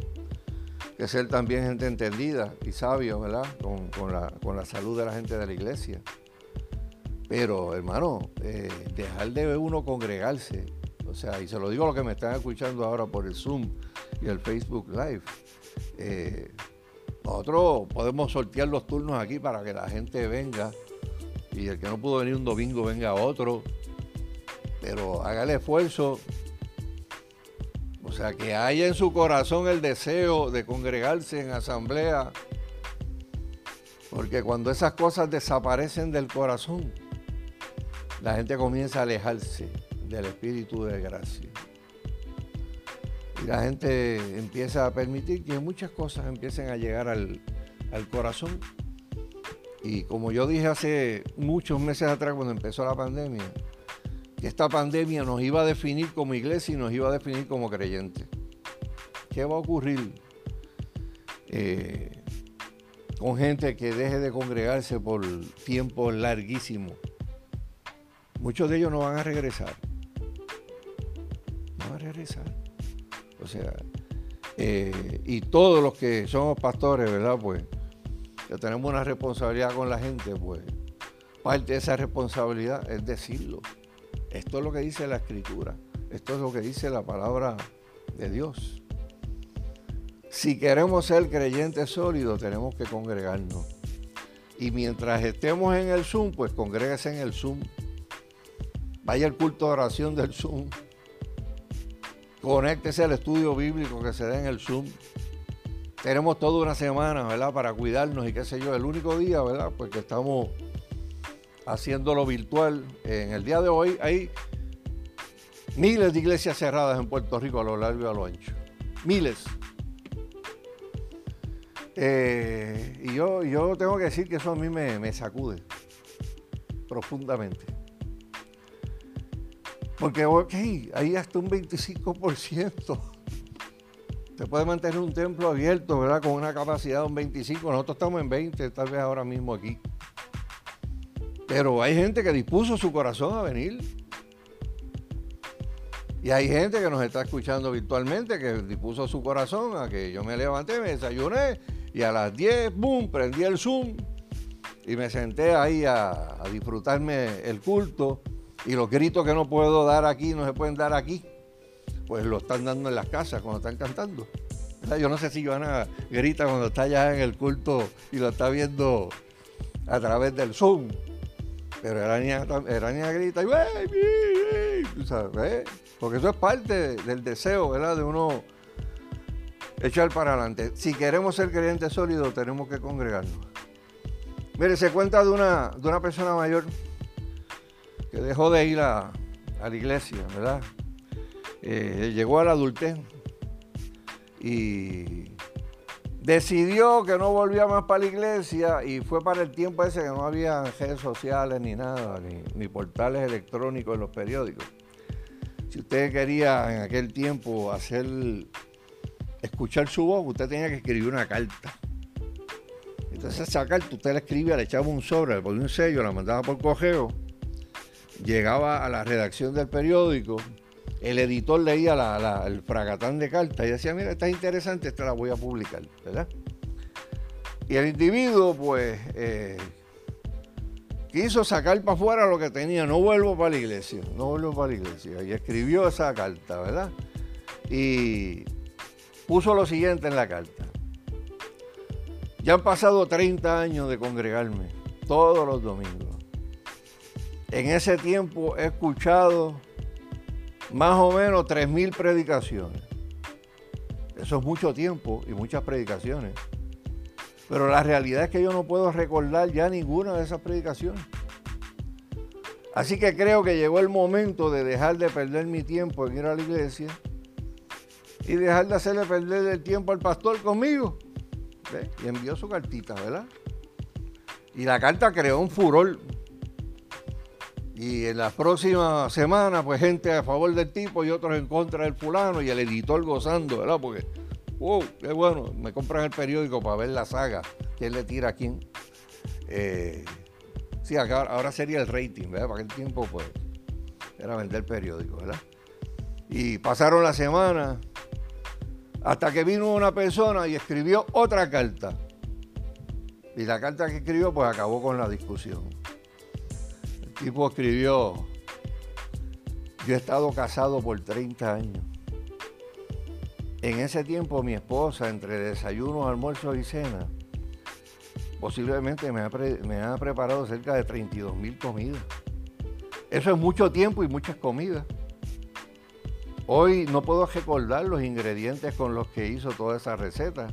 ser también gente entendida y sabio, ¿verdad? Con, la, salud de la gente de la iglesia. Pero, hermano, eh, dejar de uno congregarse, O sea, y se lo digo a los que me están escuchando ahora por el Zoom y el Facebook Live. Eh, nosotros podemos sortear los turnos aquí para que la gente venga y el que no pudo venir un domingo venga otro. Pero haga el esfuerzo. O sea, que haya en su corazón el deseo de congregarse en asamblea. Porque cuando esas cosas desaparecen del corazón, la gente comienza a alejarse del espíritu de gracia. Y la gente empieza a permitir que muchas cosas empiecen a llegar al, corazón. Y como yo dije hace muchos meses atrás cuando empezó la pandemia, esta pandemia nos iba a definir como iglesia y nos iba a definir como creyentes. ¿Qué va a ocurrir eh, con gente que deje de congregarse por tiempo larguísimo? Muchos de ellos no van a regresar. No van a regresar. O sea, eh, y todos los que somos pastores, ¿verdad? Pues que tenemos una responsabilidad con la gente, pues parte de esa responsabilidad es decirlo. Esto es lo que dice la escritura, esto es lo que dice la palabra de Dios. Si queremos ser creyentes sólidos, tenemos que congregarnos. Y mientras estemos en el Zoom, pues congréguese en el Zoom. Vaya al culto de oración del Zoom Conéctese al estudio bíblico que se da en el Zoom. Tenemos toda una semana, ¿verdad? Para cuidarnos y qué sé yo. El único día, ¿verdad? Pues que estamos haciéndolo virtual. En el día de hoy hay miles de iglesias cerradas en Puerto Rico a lo largo y a lo ancho. Miles. Eh, y yo, yo tengo que decir que eso a mí me, sacude profundamente. Porque, ok, ahí hasta un 25%. Se puede mantener un templo abierto, ¿verdad? Con una capacidad de un 25. Nosotros estamos en 20, tal vez ahora mismo aquí. Pero hay gente que dispuso su corazón a venir. Y hay gente que nos está escuchando virtualmente que dispuso su corazón a que yo me levanté, me desayuné y a las 10, boom, prendí el Zoom y me senté ahí a, a disfrutarme el culto y los gritos que no puedo dar aquí, no se pueden dar aquí, pues lo están dando en las casas cuando están cantando. Yo no sé si Joana grita cuando está allá en el culto y lo está viendo a través del Zoom. Pero Erania, grita y ¿sabes? Porque eso es parte del deseo, ¿verdad? De uno echar para adelante. Si queremos ser creyentes sólidos, tenemos que congregarnos. Mire, se cuenta de una, de una persona mayor que dejó de ir a, la iglesia, ¿verdad? Eh, llegó a la adultez y decidió que no volvía más para la iglesia y fue para el tiempo ese que no había redes sociales ni nada, ni, portales electrónicos en los periódicos. Si usted quería en aquel tiempo hacer, escuchar su voz, usted tenía que escribir una carta. Entonces esa carta usted la escribía, le echaba un sobre, le ponía un sello, la mandaba por correo llegaba a la redacción del periódico, el editor leía el fragatán de cartas y decía, mira, esta es interesante, esta la voy a publicar, ¿verdad? Y el individuo, pues, eh, quiso sacar para afuera lo que tenía, no vuelvo para la iglesia, no vuelvo para la iglesia. Y escribió esa carta, ¿verdad? Y puso lo siguiente en la carta. Ya han pasado 30 años de congregarme todos los domingos. En ese tiempo he escuchado más o menos 3.000 predicaciones. Eso es mucho tiempo y muchas predicaciones. Pero la realidad es que yo no puedo recordar ya ninguna de esas predicaciones. Así que creo que llegó el momento de dejar de perder mi tiempo en ir a la iglesia y dejar de hacerle perder el tiempo al pastor conmigo. Y envió su cartita, ¿verdad? Y la carta creó un furor y en las próximas semanas, pues gente a favor del tipo y otros en contra del fulano y el editor gozando, ¿verdad? Porque, wow, qué bueno, me compran el periódico para ver la saga, quién le tira a quién. Eh, sí, ahora sería el rating, ¿verdad? Para aquel tiempo, pues, era vender periódico, ¿verdad? Y pasaron las semanas hasta que vino una persona y escribió otra carta. Y la carta que escribió, pues acabó con la discusión tipo escribió, Yo he estado casado por 30 años. En ese tiempo mi esposa, entre desayunos, almuerzos y cena, posiblemente me ha, preparado cerca de 32 mil comidas. Eso es mucho tiempo y muchas comidas. Hoy no puedo recordar los ingredientes con los que hizo toda esa receta,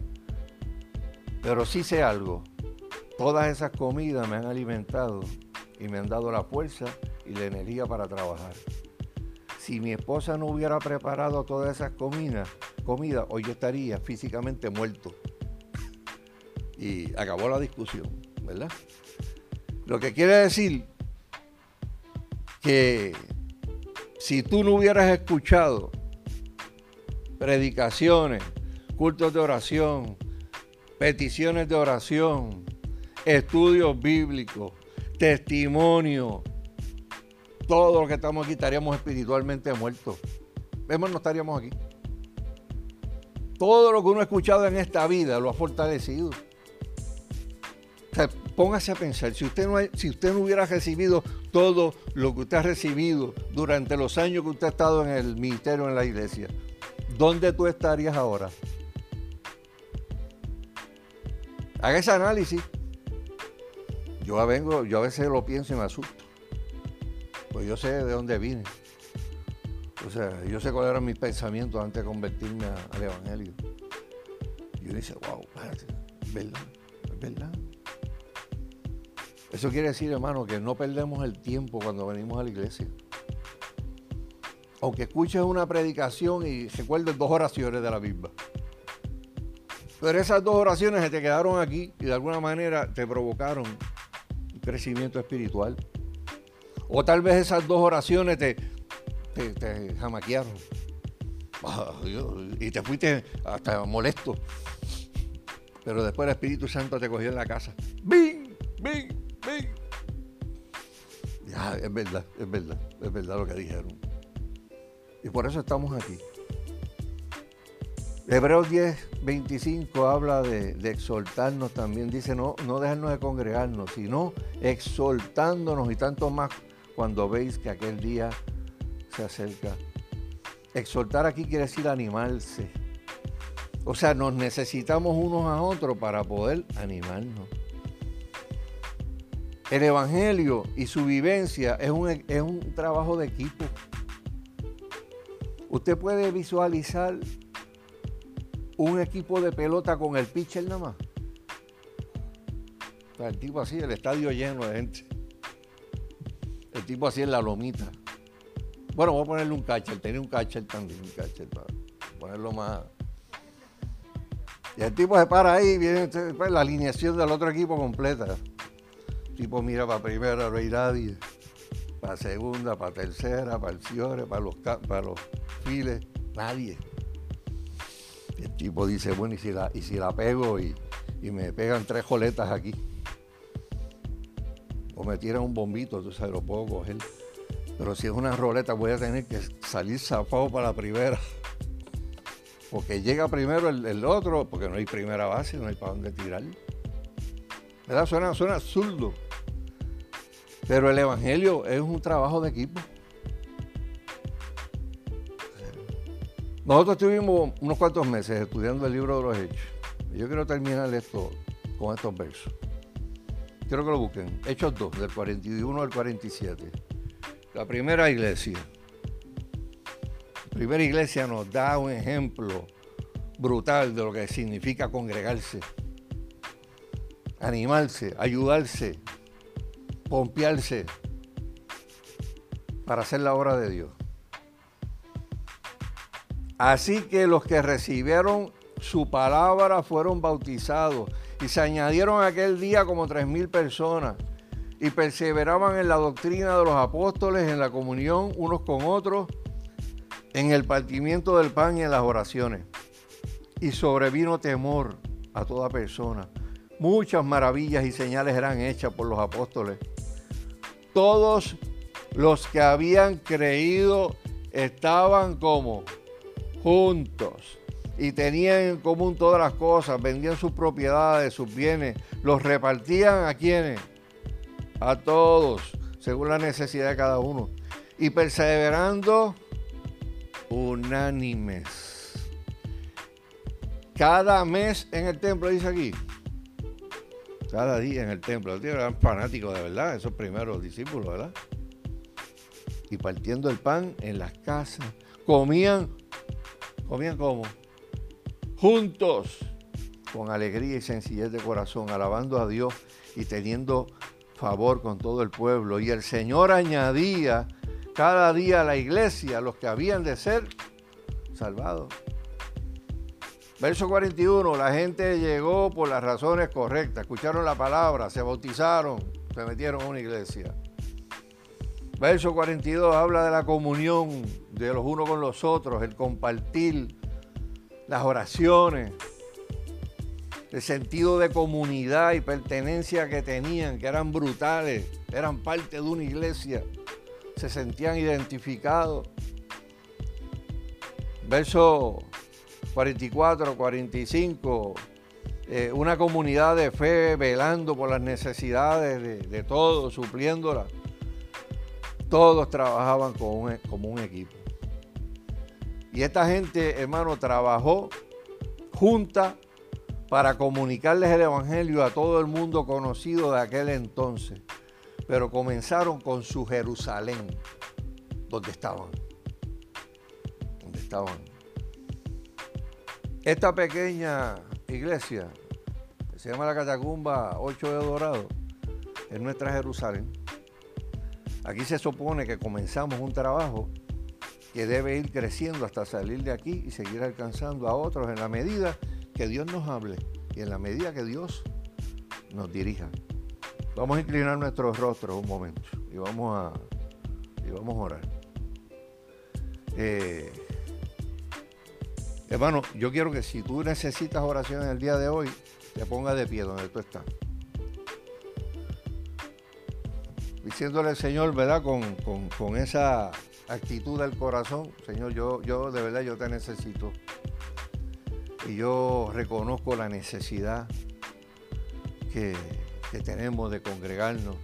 pero sí sé algo. Todas esas comidas me han alimentado y me han dado la fuerza y la energía para trabajar. Si mi esposa no hubiera preparado todas esas comidas, comida, hoy yo estaría físicamente muerto. Y acabó la discusión, ¿verdad? Lo que quiere decir que si tú no hubieras escuchado predicaciones, cultos de oración, peticiones de oración, estudios bíblicos, testimonio, todo lo que estamos aquí estaríamos espiritualmente muertos. Vemos, no estaríamos aquí. Todo lo que uno ha escuchado en esta vida lo ha fortalecido. póngase a pensar, si usted, no, si usted no hubiera recibido todo lo que usted ha recibido durante los años que usted ha estado en el ministerio, en la iglesia, ¿dónde tú estarías ahora? Haga ese análisis. Yo vengo, yo a veces lo pienso y me asusto. Pues yo sé de dónde vine. O sea, yo sé cuáles eran mis pensamientos antes de convertirme al Evangelio. Y yo dice, wow, es verdad, es verdad. Eso quiere decir, hermano, que no perdemos el tiempo cuando venimos a la iglesia. Aunque escuches una predicación y recuerdes dos oraciones de la Biblia. Pero esas dos oraciones se te quedaron aquí y de alguna manera te provocaron crecimiento espiritual. O tal vez esas dos oraciones te, te, jamaquearon. Ah, y te fuiste hasta molesto. Pero después el Espíritu Santo te cogió en la casa. ¡Bing! ¡Bing! ¡Bing! Ya, es verdad, es verdad, es verdad lo que dijeron. Y por eso estamos aquí. Hebreos 10, 25 habla de, exhortarnos también. Dice, no, no dejarnos de congregarnos, sino exhortándonos y tanto más cuando veis que aquel día se acerca. Exhortar aquí quiere decir animarse. O sea, nos necesitamos unos a otros para poder animarnos. El Evangelio y su vivencia es un, es un trabajo de equipo. Usted puede visualizar un equipo de pelota con el pitcher nada más. el tipo así, el estadio lleno de gente. El tipo así en la lomita. Bueno, voy a ponerle un catcher, tenía un catcher también, un catcher para ponerlo más. Y el tipo se para ahí, viene pues, la alineación del otro equipo completa. El tipo mira para primera, no hay nadie. Para segunda, para tercera, para el Fiore, para los, para los files, nadie. El tipo dice, bueno, y si la, y si la pego y, y me pegan tres joletas aquí. O me tiran un bombito, entonces sabes, lo puedo coger. Pero si es una roleta voy a tener que salir zafado para la primera. Porque llega primero el, otro, porque no hay primera base, no hay para dónde tirar. ¿Verdad? Suena, suena absurdo. Pero el Evangelio es un trabajo de equipo. Nosotros estuvimos unos cuantos meses estudiando el libro de los Hechos. Yo quiero terminar esto con estos versos. Quiero que lo busquen. Hechos 2, del 41 al 47. La primera iglesia. La primera iglesia nos da un ejemplo brutal de lo que significa congregarse, animarse, ayudarse, pompearse para hacer la obra de Dios. Así que los que recibieron su palabra fueron bautizados y se añadieron aquel día como tres mil personas y perseveraban en la doctrina de los apóstoles, en la comunión unos con otros, en el partimiento del pan y en las oraciones. Y sobrevino temor a toda persona. Muchas maravillas y señales eran hechas por los apóstoles. Todos los que habían creído estaban como juntos y tenían en común todas las cosas, vendían sus propiedades, sus bienes, los repartían a quienes, a todos, según la necesidad de cada uno. y perseverando unánimes. Cada mes en el templo, dice aquí. Cada día en el templo. Los eran fanáticos de verdad, esos primeros discípulos, ¿verdad? Y partiendo el pan en las casas. Comían, comían como? Juntos, con alegría y sencillez de corazón, alabando a Dios y teniendo favor con todo el pueblo. Y el Señor añadía cada día a la iglesia los que habían de ser salvados. Verso 41, la gente llegó por las razones correctas, escucharon la palabra, se bautizaron, se metieron a una iglesia. Verso 42 habla de la comunión de los unos con los otros, el compartir, las oraciones, el sentido de comunidad y pertenencia que tenían, que eran brutales, eran parte de una iglesia se sentían identificados. Verso 44, 45, eh, una comunidad de fe velando por las necesidades de, todos, supliéndolas. Todos trabajaban como como un equipo. Y esta gente, hermano, trabajó junta para comunicarles el Evangelio a todo el mundo conocido de aquel entonces pero comenzaron con su Jerusalén, donde estaban. Donde estaban. Esta pequeña iglesia, que se llama la Catacumba 8 de Dorado, es nuestra Jerusalén. Aquí se supone que comenzamos un trabajo que debe ir creciendo hasta salir de aquí y seguir alcanzando a otros en la medida que Dios nos hable y en la medida que Dios nos dirija. Vamos a inclinar nuestros rostros un momento y vamos a, y vamos a orar. Eh, hermano, yo quiero que si tú necesitas oración en el día de hoy, te pongas de pie donde tú estás. Diciéndole al Señor, ¿verdad? Con, con, esa actitud del corazón, Señor, yo, yo de verdad yo te necesito. Y yo reconozco la necesidad que, que tenemos de congregarnos.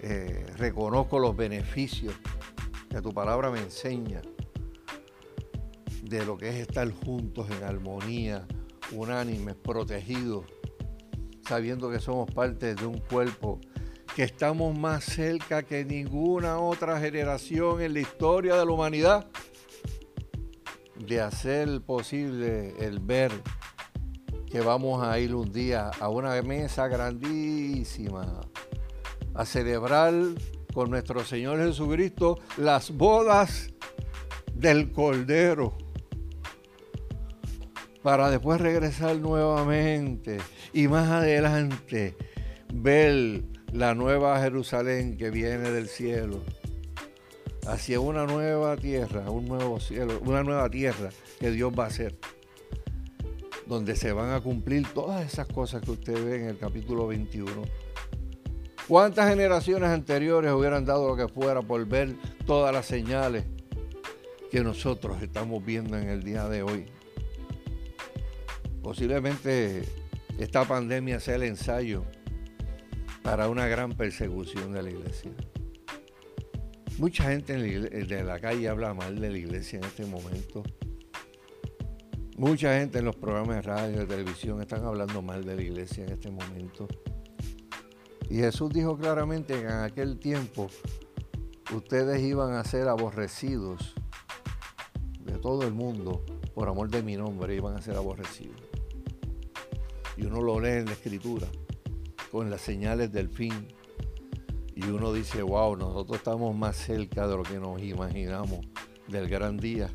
Eh, reconozco los beneficios que tu palabra me enseña de lo que es estar juntos en armonía, unánimes, protegidos, sabiendo que somos parte de un cuerpo, que estamos más cerca que ninguna otra generación en la historia de la humanidad de hacer posible el ver que vamos a ir un día a una mesa grandísima a celebrar con nuestro Señor Jesucristo las bodas del Cordero para después regresar nuevamente y más adelante ver la nueva Jerusalén que viene del cielo hacia una nueva tierra, un nuevo cielo, una nueva tierra que Dios va a hacer donde se van a cumplir todas esas cosas que usted ve en el capítulo 21. ¿Cuántas generaciones anteriores hubieran dado lo que fuera por ver todas las señales que nosotros estamos viendo en el día de hoy? Posiblemente esta pandemia sea el ensayo para una gran persecución de la iglesia. Mucha gente de la calle habla mal de la iglesia en este momento. Mucha gente en los programas de radio, de televisión, están hablando mal de la iglesia en este momento. Y Jesús dijo claramente que en aquel tiempo ustedes iban a ser aborrecidos de todo el mundo por amor de mi nombre, iban a ser aborrecidos. Y uno lo lee en la escritura con las señales del fin. Y uno dice, wow, nosotros estamos más cerca de lo que nos imaginamos del gran día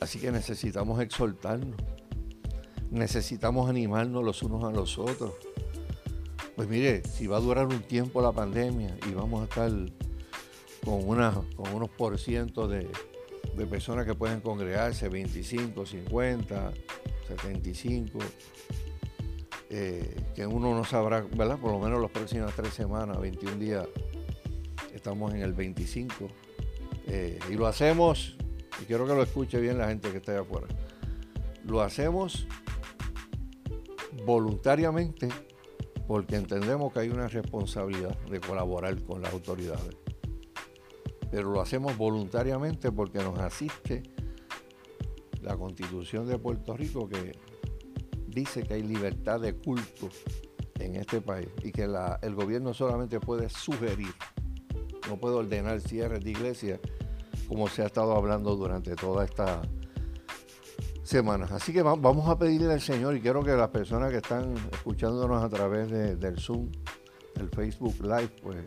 Así que necesitamos exhortarnos. Necesitamos animarnos los unos a los otros. Pues mire, si va a durar un tiempo la pandemia y vamos a estar con, una, con unos por ciento de, personas que pueden congregarse, 25, 50, 75, que uno no sabrá, ¿verdad? Por lo menos las próximas tres semanas, 21 días, estamos en el 25. Eh, y lo hacemos y quiero que lo escuche bien la gente que está allá afuera, lo hacemos voluntariamente porque entendemos que hay una responsabilidad de colaborar con las autoridades. pero lo hacemos voluntariamente porque nos asiste la constitución de Puerto Rico que dice que hay libertad de culto en este país y que el gobierno solamente puede sugerir, no puede ordenar cierres de iglesias como se ha estado hablando durante toda esta semana. Así que vamos a pedirle al Señor y quiero que las personas que están escuchándonos a través del Zoom, del Facebook Live, pues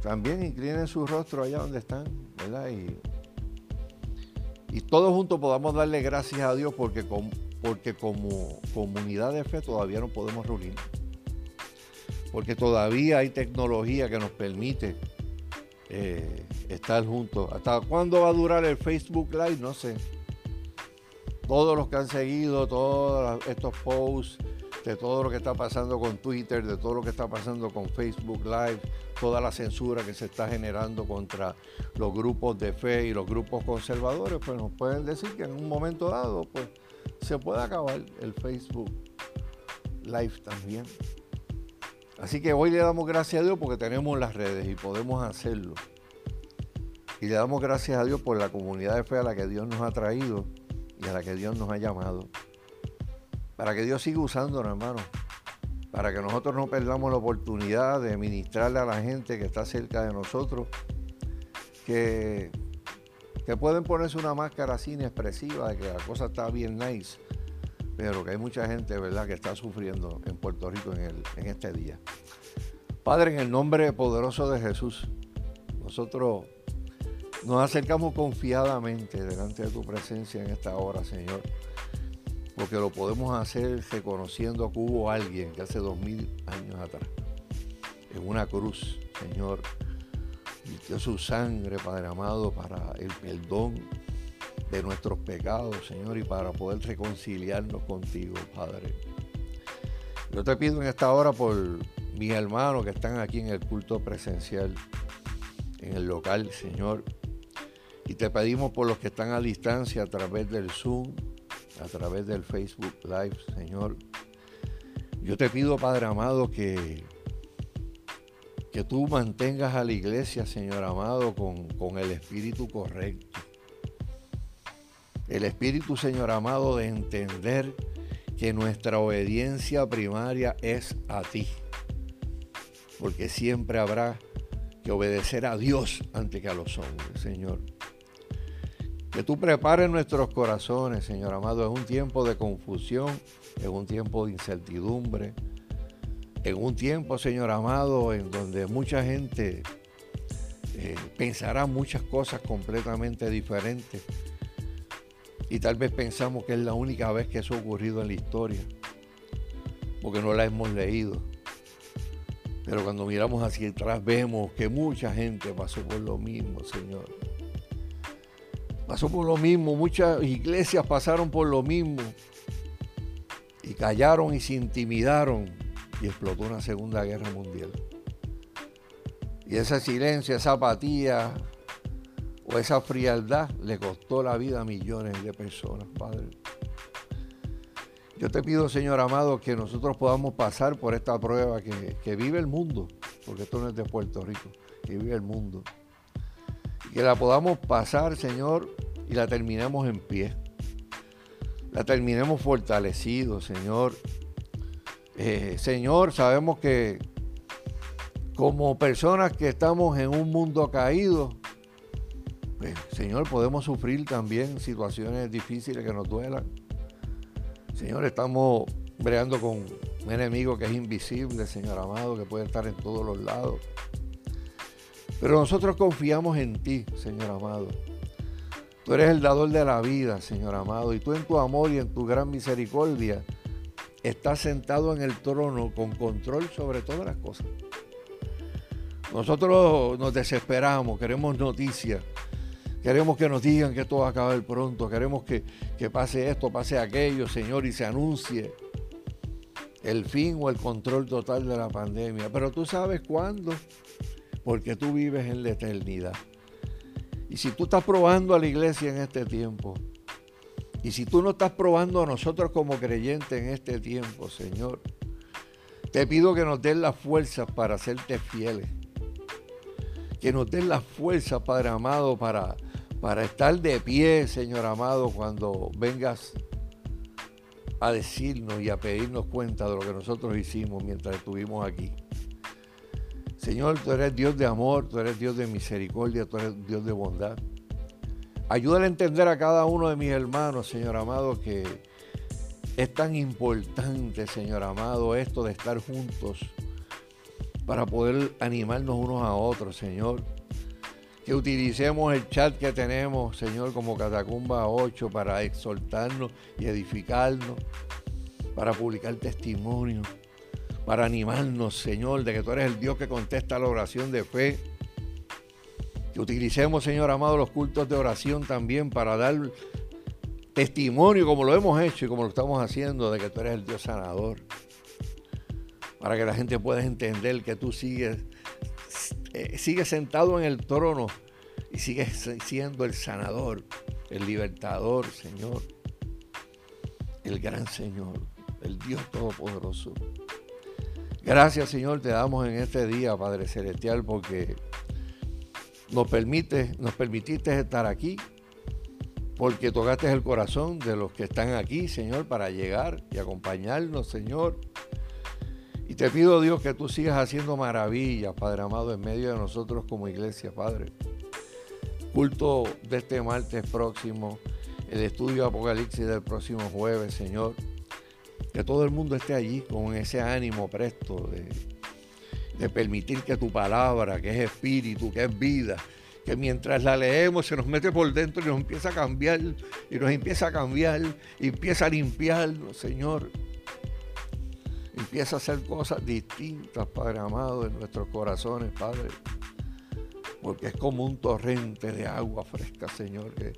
también inclinen su rostro allá donde están, ¿verdad? Y, y todos juntos podamos darle gracias a Dios porque, porque como comunidad de fe todavía no podemos reunir. Porque todavía hay tecnología que nos permite eh, estar juntos. ¿Hasta cuándo va a durar el Facebook Live? No sé. Todos los que han seguido todos estos posts, de todo lo que está pasando con Twitter, de todo lo que está pasando con Facebook Live, toda la censura que se está generando contra los grupos de fe y los grupos conservadores, pues nos pueden decir que en un momento dado, pues se puede acabar el Facebook Live también. Así que hoy le damos gracias a Dios porque tenemos las redes y podemos hacerlo. Y le damos gracias a Dios por la comunidad de fe a la que Dios nos ha traído y a la que Dios nos ha llamado. Para que Dios siga usándonos, hermano. Para que nosotros no perdamos la oportunidad de ministrarle a la gente que está cerca de nosotros, que, que pueden ponerse una máscara así inexpresiva de que la cosa está bien nice pero que hay mucha gente, ¿verdad?, que está sufriendo en Puerto Rico en, en este día. Padre, en el nombre poderoso de Jesús, nosotros nos acercamos confiadamente delante de tu presencia en esta hora, Señor, porque lo podemos hacer reconociendo que hubo alguien que hace dos mil años atrás, en una cruz, Señor, dio su sangre, Padre amado, para el perdón de nuestros pecados, Señor, y para poder reconciliarnos contigo, Padre. Yo te pido en esta hora por mis hermanos que están aquí en el culto presencial, en el local, Señor. Y te pedimos por los que están a distancia a través del Zoom, a través del Facebook Live, Señor. Yo te pido, Padre amado, que, que tú mantengas a la iglesia, Señor amado, con, con el espíritu correcto el Espíritu, Señor amado, de entender que nuestra obediencia primaria es a ti. Porque siempre habrá que obedecer a Dios antes que a los hombres, Señor. Que tú prepares nuestros corazones, Señor amado, en un tiempo de confusión, en un tiempo de incertidumbre, en un tiempo, Señor amado, en donde mucha gente eh, pensará muchas cosas completamente diferentes y tal vez pensamos que es la única vez que eso ha ocurrido en la historia, porque no la hemos leído. Pero cuando miramos hacia atrás vemos que mucha gente pasó por lo mismo, Señor. Pasó por lo mismo, muchas iglesias pasaron por lo mismo. Y callaron y se intimidaron y explotó una segunda guerra mundial. Y ese silencio, esa apatía, o esa frialdad le costó la vida a millones de personas, Padre. Yo te pido, Señor amado, que nosotros podamos pasar por esta prueba que, vive el mundo, porque esto no es de Puerto Rico, que vive el mundo. Y que la podamos pasar, Señor, y la terminemos en pie. La terminemos fortalecidos, Señor. Eh, señor, sabemos que como personas que estamos en un mundo caído, Señor, podemos sufrir también situaciones difíciles que nos duelan. Señor, estamos breando con un enemigo que es invisible, Señor amado, que puede estar en todos los lados. Pero nosotros confiamos en ti, Señor amado. Tú eres el dador de la vida, Señor amado, y tú en tu amor y en tu gran misericordia estás sentado en el trono con control sobre todas las cosas. Nosotros nos desesperamos, queremos noticias, Queremos que nos digan que esto va a acabar pronto. Queremos que, pase esto, pase aquello, Señor, y se anuncie el fin o el control total de la pandemia. Pero tú sabes cuándo, porque tú vives en la eternidad. Y si tú estás probando a la iglesia en este tiempo, y si tú no estás probando a nosotros como creyentes en este tiempo, Señor, te pido que nos des las fuerzas para hacerte fieles que nos den la fuerza, Padre amado, para, para estar de pie, Señor amado, cuando vengas a decirnos y a pedirnos cuenta de lo que nosotros hicimos mientras estuvimos aquí. Señor, tú eres Dios de amor, tú eres Dios de misericordia, tú eres Dios de bondad. Ayúdale a entender a cada uno de mis hermanos, Señor amado, que es tan importante, Señor amado, esto de estar juntos para poder animarnos unos a otros, Señor. Que utilicemos el chat que tenemos, Señor, como Catacumba 8 para exhortarnos y edificarnos, para publicar testimonios para animarnos, Señor, de que tú eres el Dios que contesta la oración de fe. Que utilicemos, Señor amado, los cultos de oración también para dar testimonio como lo hemos hecho y como lo estamos haciendo de que tú eres el Dios sanador. Para que la gente pueda entender que tú sigues, eh, sigues sentado en el trono y sigues siendo el sanador, el libertador, Señor. El gran Señor, el Dios Todopoderoso. Gracias Señor te damos en este día, Padre Celestial, porque nos, nos permitiste estar aquí, porque tocaste el corazón de los que están aquí, Señor, para llegar y acompañarnos, Señor. Y te pido, Dios, que tú sigas haciendo maravillas, Padre amado, en medio de nosotros como iglesia, Padre. Culto de este martes próximo, el estudio Apocalipsis del próximo jueves, Señor que todo el mundo esté allí con ese ánimo presto de, permitir que tu palabra, que es espíritu, que es vida, que mientras la leemos se nos mete por dentro y nos empieza a cambiar, y nos empieza a cambiar, y empieza a limpiarnos, Señor. Empieza a hacer cosas distintas, Padre amado, en nuestros corazones, Padre. Porque es como un torrente de agua fresca, Señor, que,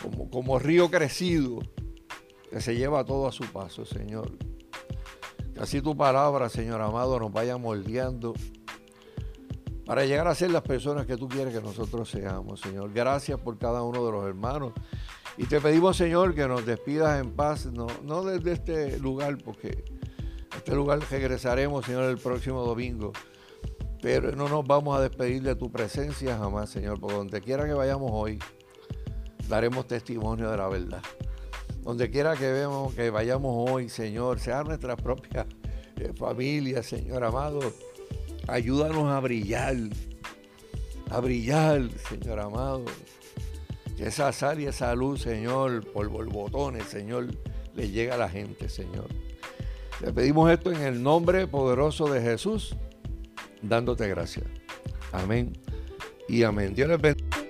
como, como río crecido que se lleva todo a su paso, Señor. Así tu palabra, Señor amado, nos vaya moldeando para llegar a ser las personas que tú quieres que nosotros seamos, Señor. Gracias por cada uno de los hermanos. Y te pedimos, Señor, que nos despidas en paz, no, no desde este lugar, porque a este lugar regresaremos, Señor, el próximo domingo. Pero no nos vamos a despedir de tu presencia jamás, Señor, por donde quiera que vayamos hoy, daremos testimonio de la verdad. Donde quiera que vemos, que vayamos hoy, Señor, sea nuestra propia eh, familia, Señor amado, ayúdanos a brillar, a brillar, Señor amado. Que esa sal y esa luz, Señor, por borbotones, Señor, le llegue a la gente, Señor. Te pedimos esto en el nombre poderoso de Jesús, dándote gracias. Amén y amén. Dios les bendiga.